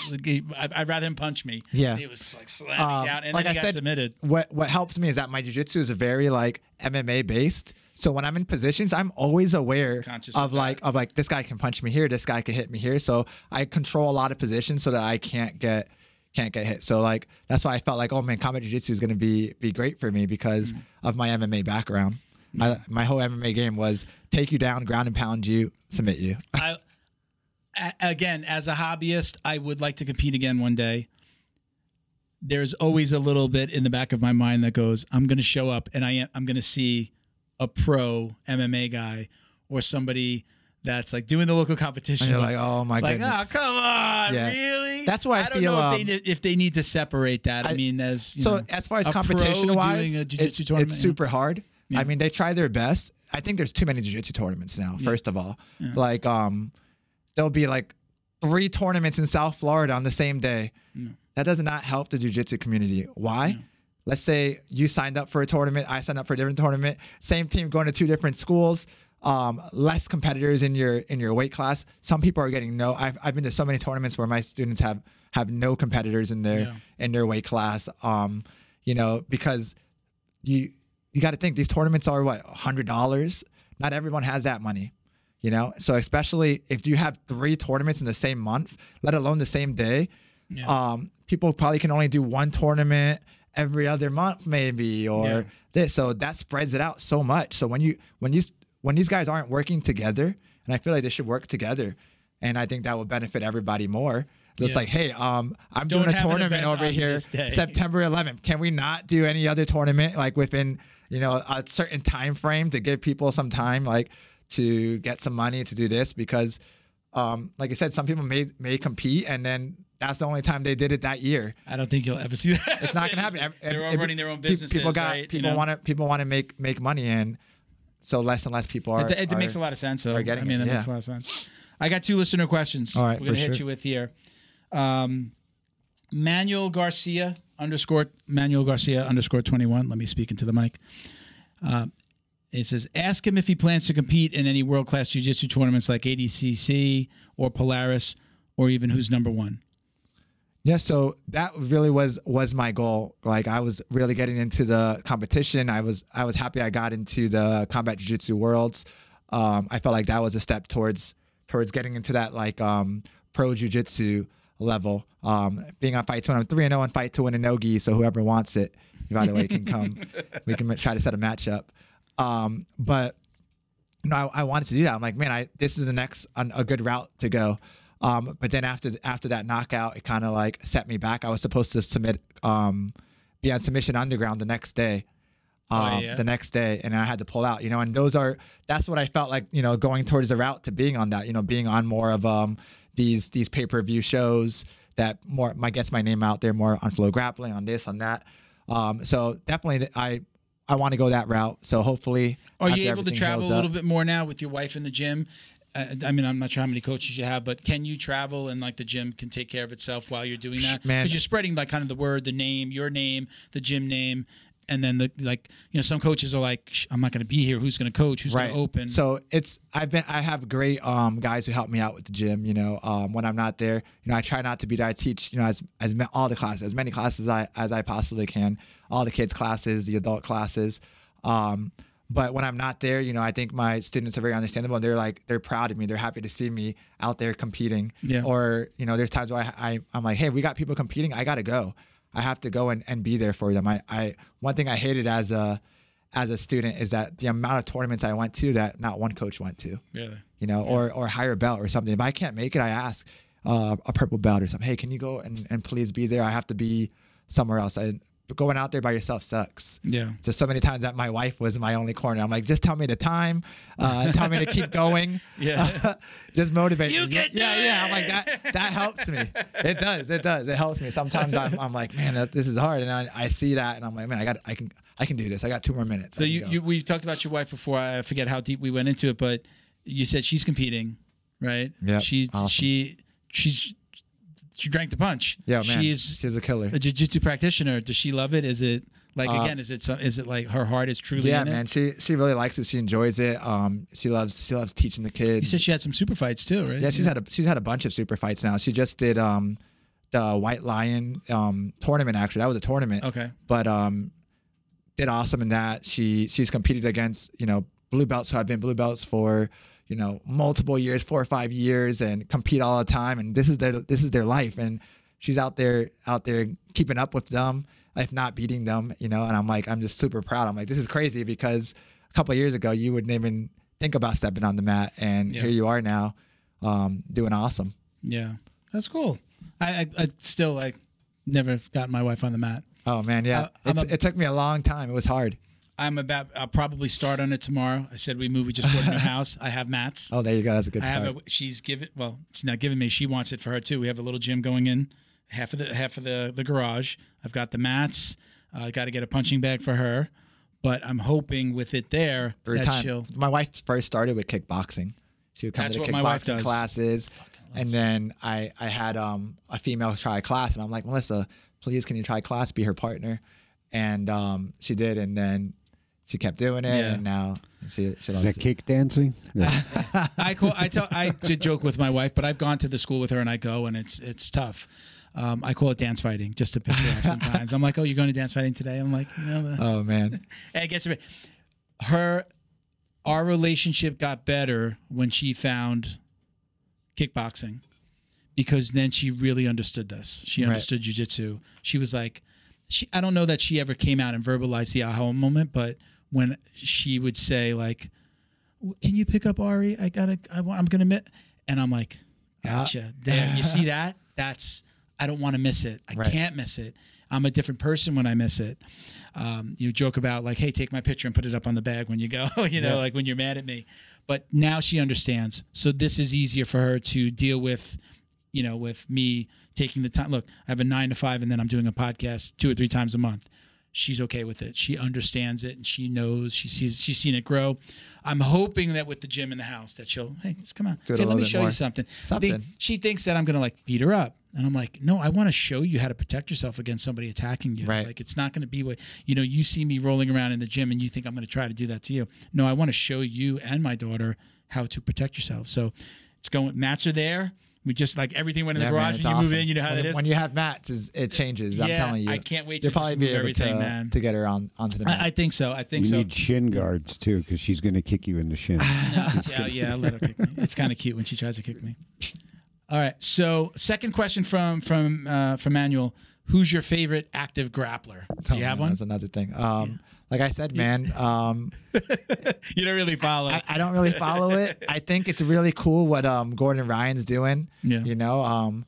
I- I'd rather him punch me. Yeah. He was like slamming Um, down, and like then I he got said, submitted. what what helps me is that my jujitsu is very like MMA based. So when I'm in positions, I'm always aware Conscious of, of like of like this guy can punch me here, this guy can hit me here. So I control a lot of positions so that I can't get can't get hit. So like that's why I felt like oh man, combat jiu-jitsu is going to be be great for me because Mm. of my MMA background. I, my whole MMA game was take you down, ground and pound you, submit you. [laughs] I again, as a hobbyist, I would like to compete again one day. There's always a little bit in the back of my mind that goes, I'm going to show up and I am, I'm going to see a pro MMA guy or somebody that's like doing the local competition. And like, oh my God. like, goodness. oh, come on, Yeah. really? That's why I I don't feel, know if, um, they, if they need to separate that. I, I- mean, as you so know, as far as competition wise, doing a it's, tournament, it's yeah. super hard. Yeah. I mean, they try their best. I think there's too many jiu-jitsu tournaments now. First of all, like um, there'll be like three tournaments in South Florida on the same day. That does not help the jiu-jitsu community. Why? Let's say you signed up for a tournament, I signed up for a different tournament. Same team going to two different schools. Um, less competitors in your in your weight class. Some people are getting no. I've, I've been to so many tournaments where my students have have no competitors in their Yeah. in their weight class. Um, you know, because you you got to think these tournaments are what hundred dollars. Not everyone has that money, you know. So especially if you have three tournaments in the same month, let alone the same day, um, people probably can only do one tournament every other month, maybe, or Yeah. this. So that spreads it out so much. So when you when these when these guys aren't working together, and I feel like they should work together, and I think that will benefit everybody more. It's Yeah. like, hey, um, I'm Don't doing a tournament over here. September 11th. Can we not do any other tournament like within you know a certain time frame to give people some time like to get some money to do this because um, like I said, some people may may compete and then that's the only time they did it that year. I don't think you'll ever see that. It's not gonna happen. They're all running their own businesses. People got right? You people know? want to people want to make make money and so less and less people are. It, it are- makes a lot of sense, though. are I getting mean, it, that makes a lot of sense. I got two listener questions. All right, we're gonna hit sure. you with here. Um, Manuel Garcia underscore Manuel Garcia underscore twenty one. Let me speak into the mic. Uh, it says, ask him if he plans to compete in any world class jiu jitsu tournaments like ADCC or Polaris, or even who's number one. Yeah, so that really was was my goal. Like I was really getting into the competition. I was I was happy I got into the combat jiu-jitsu worlds. Um, I felt like that was a step towards towards getting into that like um, pro jiu-jitsu level. Um, being on fight to win, I'm three and zero on fight to win a nogi. So whoever wants it, by the way, can come. [laughs] we can try to set a matchup. Um, but you know, I, I wanted to do that. I'm like, man, I this is the next an, a good route to go. Um, but then after after that knockout, it kind of like set me back. I was supposed to submit, um, be on submission underground the next day, um, Oh, yeah? the next day, and I had to pull out. You know, and those are that's what I felt like. You know, going towards the route to being on that. You know, being on more of um these these pay per view shows that more my gets my name out there more on FloGrappling on this on that. Um, so definitely I I want to go that route. So hopefully, Are you able to travel a little bit more now with your wife in the gym? I mean, I'm not sure how many coaches you have, but can you travel and like the gym can take care of itself while you're doing that? Because you're spreading like kind of the word, the name, your name, the gym name, and then the like. You know, some coaches are like, "I'm not going to be here. Who's going to coach? Who's going to open?" So it's I've been I have great um guys who help me out with the gym. You know, um when I'm not there, you know I try not to be there. I teach you know as as all the classes, as many classes as I as I possibly can, all the kids classes, the adult classes. Um, but when I'm not there, you know, I think my students are very understandable. and They're like they're proud of me. They're happy to see me out there competing. Yeah. Or you know, there's times where I, I I'm like, hey, we got people competing. I gotta go. I have to go and, and be there for them. I, I one thing I hated as a as a student is that the amount of tournaments I went to that not one coach went to, really, you know, or or higher belt or something. If I can't make it, I ask uh, a purple belt or something. Hey, can you go and, and please be there? I have to be somewhere else. I, going out there by yourself sucks. Yeah. So so many times that my wife was my only corner. I'm like, just tell me the time, uh, tell me to keep going. [laughs] Yeah. [laughs] just motivate You me. can yeah, yeah. I'm like that. That helps me. It does. It does. It helps me. Sometimes I'm, I'm like, man, that, this is hard, and I, I see that, and I'm like, man, I got, I can, I can do this. I got two more minutes. So you, you we talked about your wife before. I forget how deep we went into it, but you said she's competing, right? Yeah. She's awesome. she she's she drank the punch. yeah, man, She's she's a killer. a jiu-jitsu practitioner. Does she love it? Is it like Uh, again? Is it some, is it like her heart is truly Yeah, in man. it? She she really likes it. She enjoys it. Um, she loves she loves teaching the kids. You said she had some super fights too, right? Yeah, she's had a she's had a bunch of super fights now. She just did um the White Lion um tournament actually. That was a tournament. Okay. But um did awesome in that. She she's competed against, you know, blue belts who have been blue belts for, you know, multiple years, four or five years and compete all the time and this is their this is their life and she's out there out there keeping up with them, if not beating them, you know, and I'm like I'm just super proud. I'm like this is crazy because a couple of years ago you wouldn't even think about stepping on the mat and Yeah. here you are now um, doing awesome. Yeah, that's cool. I, I, I still like never got my wife on the mat. Oh man, yeah. Uh, it took me a long time. It was hard. I'm about. I'll probably start on it tomorrow. I said we move. We just bought a new [laughs] house. I have mats. Oh, there you go. That's a good I start. have a. She's given. Well, she's not giving me. She wants it for her too. We have a little gym going in, half of the half of the the garage. I've got the mats. Uh, I got to get a punching bag for her, but I'm hoping with it there Every that time. she'll. My wife first started with kickboxing. She would come to the what my wife kickboxing classes, and then I I had um a female try a class, and I'm like Melissa, please can you try class? Be her partner, and um she did, and then she kept doing it, Yeah. and now she she Is loves that it. kick dancing? [laughs] Yeah. I call. I tell. I did joke with my wife, but I've gone to the school with her, and I go, and it's it's tough. Um, I call it dance fighting, just to pick her off [laughs] sometimes. I'm like, "Oh, you're going to dance fighting today?" I'm like, "You know, the, Oh man, And [laughs] it gets her our relationship got better when she found kickboxing because then she really understood this she Right. understood jujitsu she was like she i don't know that she ever came out and verbalized the aha moment but when she would say like can you pick up ari i gotta I, I'm gonna miss and i'm like gotcha there you see [laughs] that that's i don't want to miss it i Right. can't miss it i'm a different person when i miss it um, you joke about like, hey, take my picture and put it up on the bag when you go, [laughs] you know, Yeah. like when you're mad at me. But now she understands. So this is easier for her to deal with, you know, with me taking the time. Look, I have a nine to five and then I'm doing a podcast two or three times a month. She's okay with it. She understands it and she knows she sees she's seen it grow. I'm hoping that with the gym in the house that she'll hey just come on Do it a hey let me show you something. Something. They- she thinks that I'm gonna like beat her up and I'm like no I want to show you how to protect yourself against somebody attacking you. Right. Like it's not gonna be what you know you see me rolling around in the gym and you think I'm gonna try to do that to you. No I want to show you and my daughter how to protect yourself. So it's going mats are there. We just like everything went in Yeah, the garage it's when you move in. You know how when, that is. When you have mats, is- it changes. I'm telling you. I can't wait You'll to probably just be move able everything, to, man. to get her on onto the mats. I, I think so. I think so. You so. need shin guards too, because she's going to kick you in the shin. [laughs] yeah, yeah, let her kick me. It's kind of cute when she tries to kick me. [laughs] All right. So, second question from from uh, from Manuel: Who's your favorite active grappler? Do you Oh, have man, one? That's another thing. Um, Like I said, man, um, [laughs] You don't really follow. I, I don't really follow it. [laughs] I think it's really cool what um, Gordon Ryan's doing. Yeah. You know, um,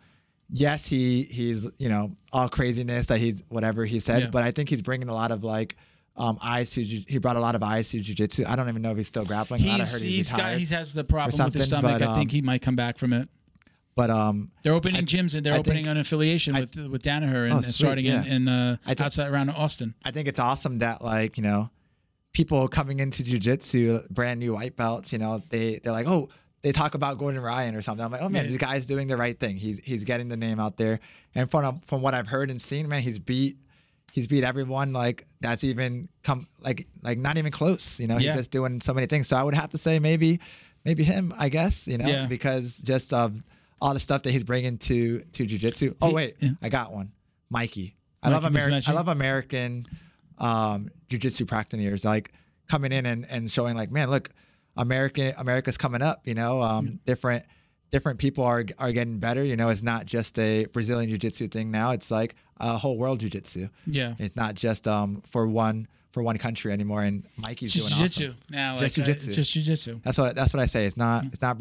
yes, he he's you know all craziness that he's whatever he says, Yeah. but I think he's bringing a lot of like um, eyes to ju- he brought a lot of eyes to jujitsu. I don't even know if he's still grappling. I he's heard he's, he's got he has the problem with his stomach. but, I think um, he might come back from it. But um, They're opening gyms and they're I opening think- an affiliation I- with with Danaher and, Oh, and starting in, yeah. in uh, I think- outside around Austin. I think it's awesome that like you know people coming into jujitsu, brand new white belts. You know, they they're like, oh, they talk about Gordon Ryan or something. I'm like, oh man, Yeah. this guy's doing the right thing. He's he's getting the name out there. And from from what I've heard and seen, man, he's beat he's beat everyone like that's even come like like not even close. You know, Yeah. he's just doing so many things. So I would have to say maybe maybe him. I guess you know Yeah. because just of all the stuff that he's bringing to to jujitsu. Oh wait, yeah. I got one, Mikey. I love American. I love American um, jiu-jitsu practitioners like coming in and, and showing like, man, look, American America's coming up. You know, um, different different people are are getting better. You know, it's not just a Brazilian jiu-jitsu thing now. It's like a whole world jiu-jitsu. Yeah. It's not just um, for one for one country anymore. And Mikey's just doing jiu-jitsu awesome. now. It's just like, jiu-jitsu. Just jiu-jitsu. That's what that's what I say. It's not it's not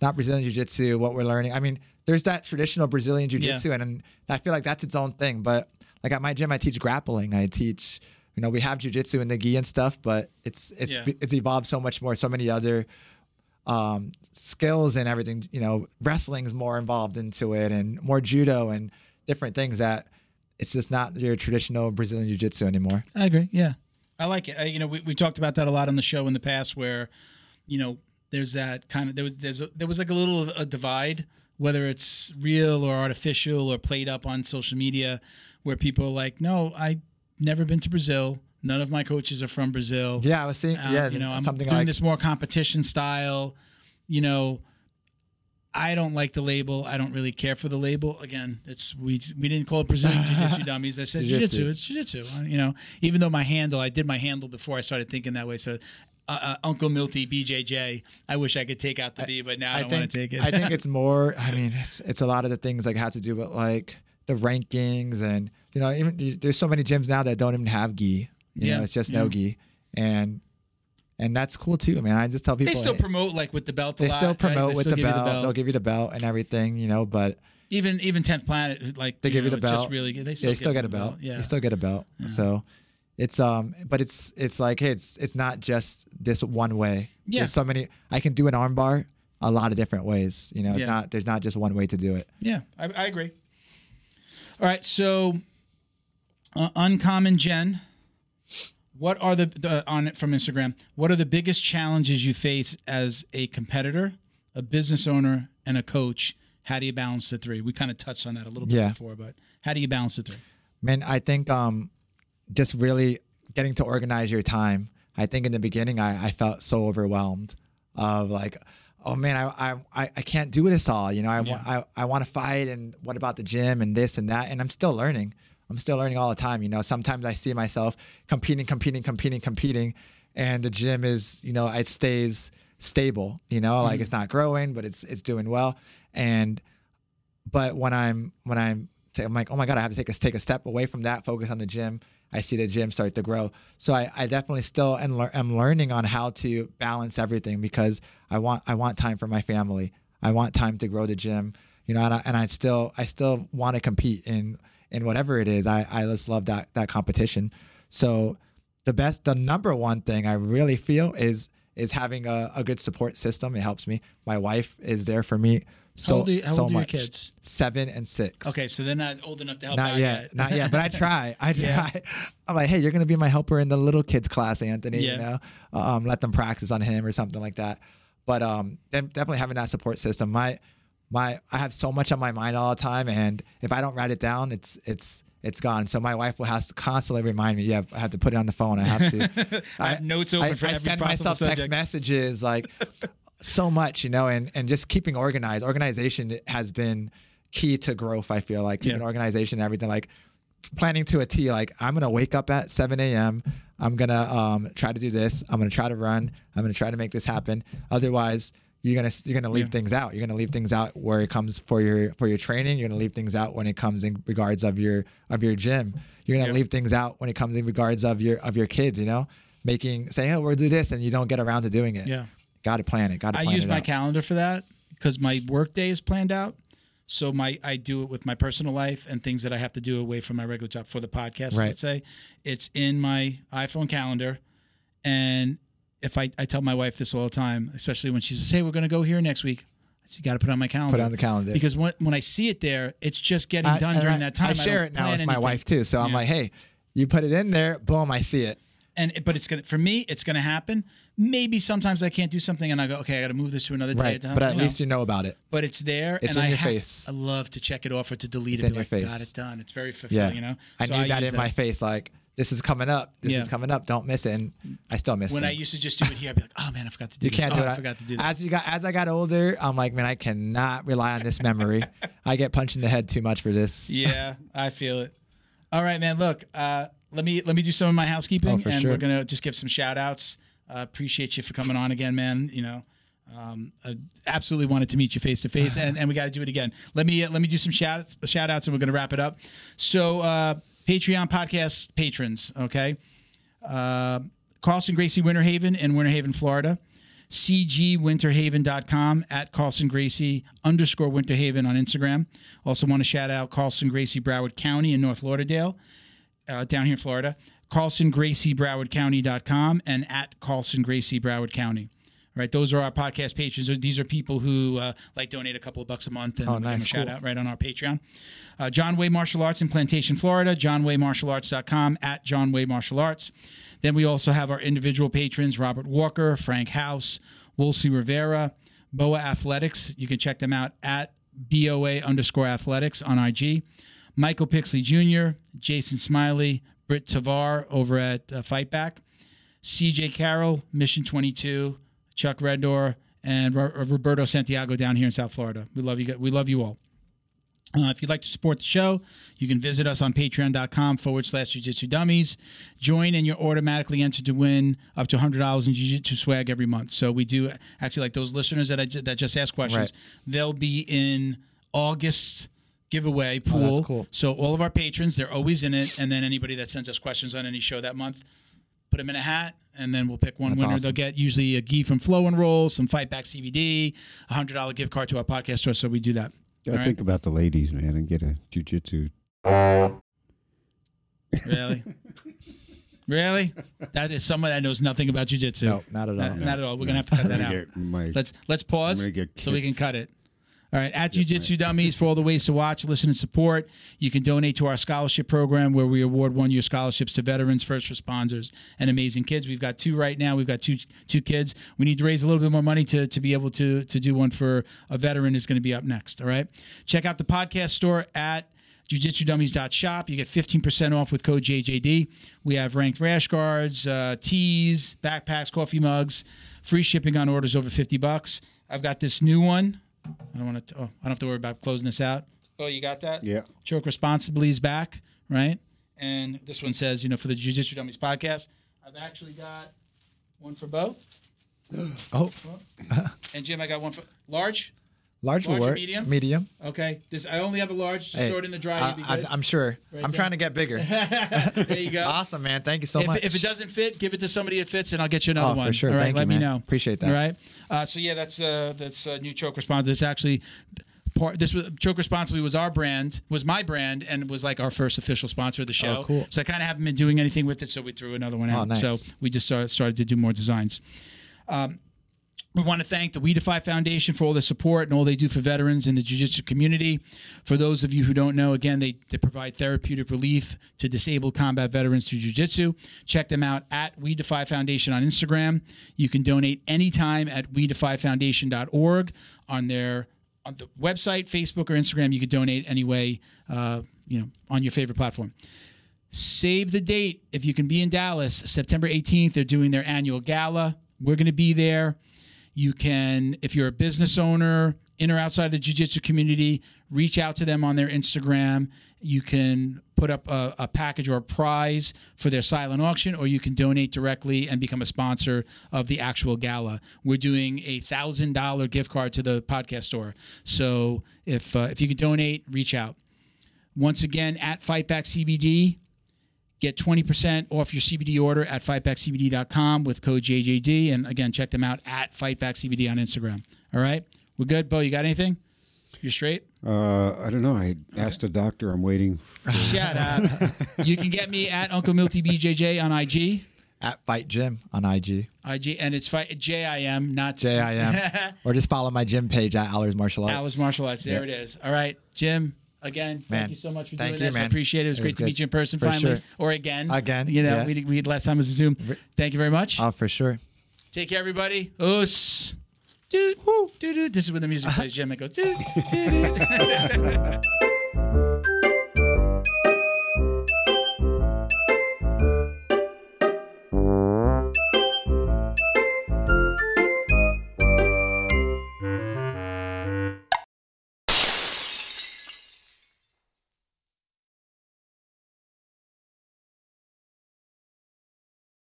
not Brazilian jiu-jitsu what we're learning. I mean, there's that traditional Brazilian jiu-jitsu and, and I feel like that's its own thing, but like at my gym, I teach grappling. I teach, you know, we have Jiu Jitsu and the gi and stuff, but it's it's Yeah. it's evolved so much more. So many other um, skills and everything. You know, wrestling's more involved into it, and more judo and different things that it's just not your traditional Brazilian jiu-jitsu anymore. I agree. Yeah, I like it. I, you know, we, we talked about that a lot on the show in the past, where you know there's that kind of there was there's a, there was like a little of a divide, whether it's real or artificial or played up on social media, where people are like, no, I never been to Brazil. None of my coaches are from Brazil. Yeah, I was seeing. Um, yeah, you know, I'm something doing like this more competition style. You know, I don't like the label. I don't really care for the label. Again, it's we we didn't call it Brazilian [laughs] Jiu Jitsu dummies. I said Jiu Jiu-Jitsu. Jitsu. It's Jiu Jitsu. You know, even though my handle, I did my handle before I started thinking that way. So. Uh, uh, Uncle Milty BJJ. I wish I could take out the B, but now I, don't want to take it. I think [laughs] it's more. I mean, it's, it's a lot of the things like have to do with like the rankings and you know even there's so many gyms now that don't even have gi. You Yeah, know, it's just yeah. no gi, and and that's cool too, man. I just tell people they still hey, promote like with the belt. A they lot, still right? promote They with still the give you belt. They'll give you the belt and everything, you know. But even even tenth planet, like they give you the belt. Just really. They Yeah, still, they still get a the belt. Yeah, You still get a belt. So it's um, but it's it's like hey, it's it's not just this one way. Yeah. There's so many. I can do an armbar a lot of different ways. You know, it's Yeah. not there's not just one way to do it. Yeah, I, I agree. All right, so uh, uncommon Jen, what are the, the on it from Instagram? What are the biggest challenges you face as a competitor, a business owner, and a coach? How do you balance the three? We kind of touched on that a little bit Yeah. before, but how do you balance the three? Man, I think um, just really getting to organize your time. I think in the beginning, I, I felt so overwhelmed of like, oh man, I, I, I- can't do this all. You know, I, want I, I want to fight and what about the gym and this and that. And I'm still learning. I'm still learning all the time. You know, sometimes I see myself competing, competing, competing, competing. And the gym is, you know, it stays stable, you know, like mm-hmm. it's not growing, but it's, it's doing well. And, but when I'm when I'm I'm like, oh my god, I have to take a take a step away from that, focus on the gym. I see the gym start to grow. So I, I definitely still am, lear- am learning on how to balance everything because I want I want time for my family. I want time to grow the gym. You know, and I, and I still I still want to compete in in whatever it is. I I just love that that competition. So the best the number one thing I really feel is is having a, a good support system. It helps me. My wife is there for me. So, old are you- how so old are your kids? Seven and six. Okay, so they're not old enough to help Not out yet, not yet, but I [laughs] try. I try. Yeah. I'm like, hey, you're gonna be my helper in the little kids class, Anthony. Yeah. You know, um, let them practice on him or something like that. But um, definitely having that support system. My, my, I have so much on my mind all the time, and if I don't write it down, it's it's it's gone. So my wife will have to constantly remind me. Yeah, I have to put it on the phone. I have to. [laughs] I have notes open I, for I every send myself text messages like [laughs] so much, you know, and and just keeping organized. Organization has been key to growth. I feel like keeping Yeah. organization, and everything like planning to a T. Like I'm gonna wake up at 7 a.m. I'm gonna um, try to do this. I'm gonna try to run. I'm gonna try to make this happen. Otherwise, you're gonna you're gonna leave Yeah. things out. You're gonna leave things out where it comes for your for your training. You're gonna leave things out when it comes in regards of your of your gym. You're gonna Yeah. leave things out when it comes in regards of your of your kids. You know, making saying, "Oh, we'll do this," and you don't get around to doing it. Yeah. Got to plan it. Got to I use my out. calendar for that because my work day is planned out. So my I do it with my personal life and things that I have to do away from my regular job for the podcast. Right. Let's say it's in my iPhone calendar, and if I, I tell my wife this all the time, especially when she says, "Hey, we're going to go here next week," So you got to put it on my calendar. Put it on the calendar. because when when I see it there, it's just getting done and during I- that time. I share don't it now with my wife too. So I'm like, hey, you put it in there, boom, I see it. and but it's gonna for me, it's gonna happen. Maybe sometimes I can't do something, and I go, okay, I got to move this to another day. Right. to- But at you know. least you know about it. but it's there It's and in I your ha- face. I love to check it off or to delete It's it. in your like, face. Got it done. It's very Yeah. fulfilling, you know. I So need that use in my face. Like, this is coming up. This Yeah. is coming up. Don't miss it. And I still miss it. When I used to just do it here, I'd be like, oh man, I forgot to do You this. can't oh, do it. I forgot to do that. As you got, as I got older, I'm like, man, I cannot rely on this memory. I get punched in the head too much for this. yeah, I feel it. All right, man. Look, uh, let me let me do some of my housekeeping, Oh, and sure. we're gonna just give some shout outs. Uh, appreciate you for coming on again, man. You know, um, I absolutely wanted to meet you face to face, and and we got to do it again. Let me uh, let me do some shout shout outs, and we're gonna wrap it up. So, uh, Patreon podcast patrons, okay. Uh, Carlson Gracie Winter Haven in Winter Haven, Florida. cgwinterhaven.com, at Carlson Gracie underscore Winterhaven on Instagram. Also want to shout out Carlson Gracie Broward County in North Lauderdale, uh, down here in Florida. Carlson Gracie Broward County.com and at Carlson Gracie Broward County. All right, those are our podcast patrons. These are people who uh, like donate a couple of bucks a month and Oh, we give a shout cool. out right on our Patreon. Uh, John Way Martial Arts in Plantation, Florida. JohnWayMartialArts.com at John Way Martial Arts. Then we also have our individual patrons: Robert Walker, Frank House, Wolsey Rivera, Boa Athletics. You can check them out at BOA underscore athletics on IG. Michael Pixley Jr., Jason Smiley, Britt Tavar over at uh, Fightback, CJ Carroll, Mission 22, Chuck Reddoor, and Ro- Roberto Santiago down here in South Florida. We love you. guys- We love you all. Uh, if you'd like to support the show, you can visit us on patreon.com forward slash jujitsu dummies. Join and you're automatically entered to win up to $100 in jiu-jitsu swag every month. So we do actually like those listeners that I that just asked questions. Right. They'll be in August giveaway oh, pool. cool. So all of our patrons, they're always in it. And then anybody that sends us questions on any show that month, put them in a hat, and then we'll pick one That's winner. awesome. They'll get usually a gi from Flow and Roll, some Fight Back CBD, a hundred dollar gift card to our podcast store. So we do that. Gotta All right. think about the ladies, man, and get a jujitsu. Really? [laughs] really? That is someone that knows nothing about jujitsu. No, not at all. Not, not at all. We're gonna have to cut that I'm out. get my- Let's let's pause I'm gonna get so we can kicked. cut it. All right, at Jiu-Jitsu Dummies for all the ways to watch, listen, and support. You can donate to our scholarship program where we award one-year scholarships to veterans, first responders, and amazing kids. We've got two right now. We've got two two kids. We need to raise a little bit more money to, to be able to to do one for a veteran. Is going to be up next. All right, check out the podcast store at jujitsudummies.shop. You get 15% off with code JJD. We have ranked rash guards, uh, tees, backpacks, coffee mugs, free shipping on orders over 50 bucks. I've got this new one. I don't want to. Oh, I don't have to worry about closing this out. Oh, you got that? Yeah. Choke responsibly is back, right? And this one says, you know, for the Jiu Jitsu Dummies podcast, I've actually got one for Bo. Oh, And Jim, I got one for large. Large Large or medium? Medium. Okay. This I only have a large. Just Hey, throw it in the dry. I, You'll be good. am sure. Right I'm there. trying to get bigger. [laughs] there you go. awesome, man. Thank you so if, much. if it doesn't fit, give it to somebody that fits, and I'll get you another Oh, for sure. All right, Thank let you, me man. know. Appreciate that. All right. Uh, so yeah, that's uh, that's uh, new choke response. It's actually part. This was choke responsibly was our brand, was my brand, and was like our first official sponsor of the show. Oh, cool. So I kind of haven't been doing anything with it, so we threw another one out. Oh, nice. So we just started, started to do more designs. We want to thank the We Defy Foundation for all their support and all they do for veterans in the jiu-jitsu community. For those of you who don't know, again, they, they provide therapeutic relief to disabled combat veterans through jiu-jitsu. Check them out at We Defy Foundation on Instagram. You can donate anytime at WeDefyFoundation.org on their on the website, Facebook, or Instagram. You can donate anyway, uh, you know, on your favorite platform. Save the date if you can be in Dallas, September 18th. They're doing their annual gala. We're going to be there. You can, if you're a business owner in or outside the jiu-jitsu community, reach out to them on their Instagram. You can put up a, a package or a prize for their silent auction, or you can donate directly and become a sponsor of the actual gala. We're doing a thousand dollar gift card to the podcast store. So if uh, if you can donate, reach out. Once again, at Fightback CBD, get 20% off your CBD order at fightbackcbd.com with code JJD. And again, check them out at fightbackcbd on Instagram. All right? We're good. Bo, you got anything? You're straight? Uh, I don't know. I asked the doctor. I'm waiting. [laughs] Shut up. You can get me at Uncle Milty BJJ on IG. At Fight Gym on IG. IG, and it's fight J I M, not J I M. [laughs] or just follow my gym page at Allers Martial Arts. Alice Martial Arts. There it is. All right, Jim. Again, man. thank you so much for thank doing you, this. Man. I appreciate it. It was, it great was to good. meet you in person for finally, sure. or again. Again, you know, yeah. we, we last time was a Zoom. Thank you very much. Oh, for sure. Take care, everybody. Us. Dude, dude, dude. This is when the music [laughs] plays. Jim, it goes. Dude, dude, dude.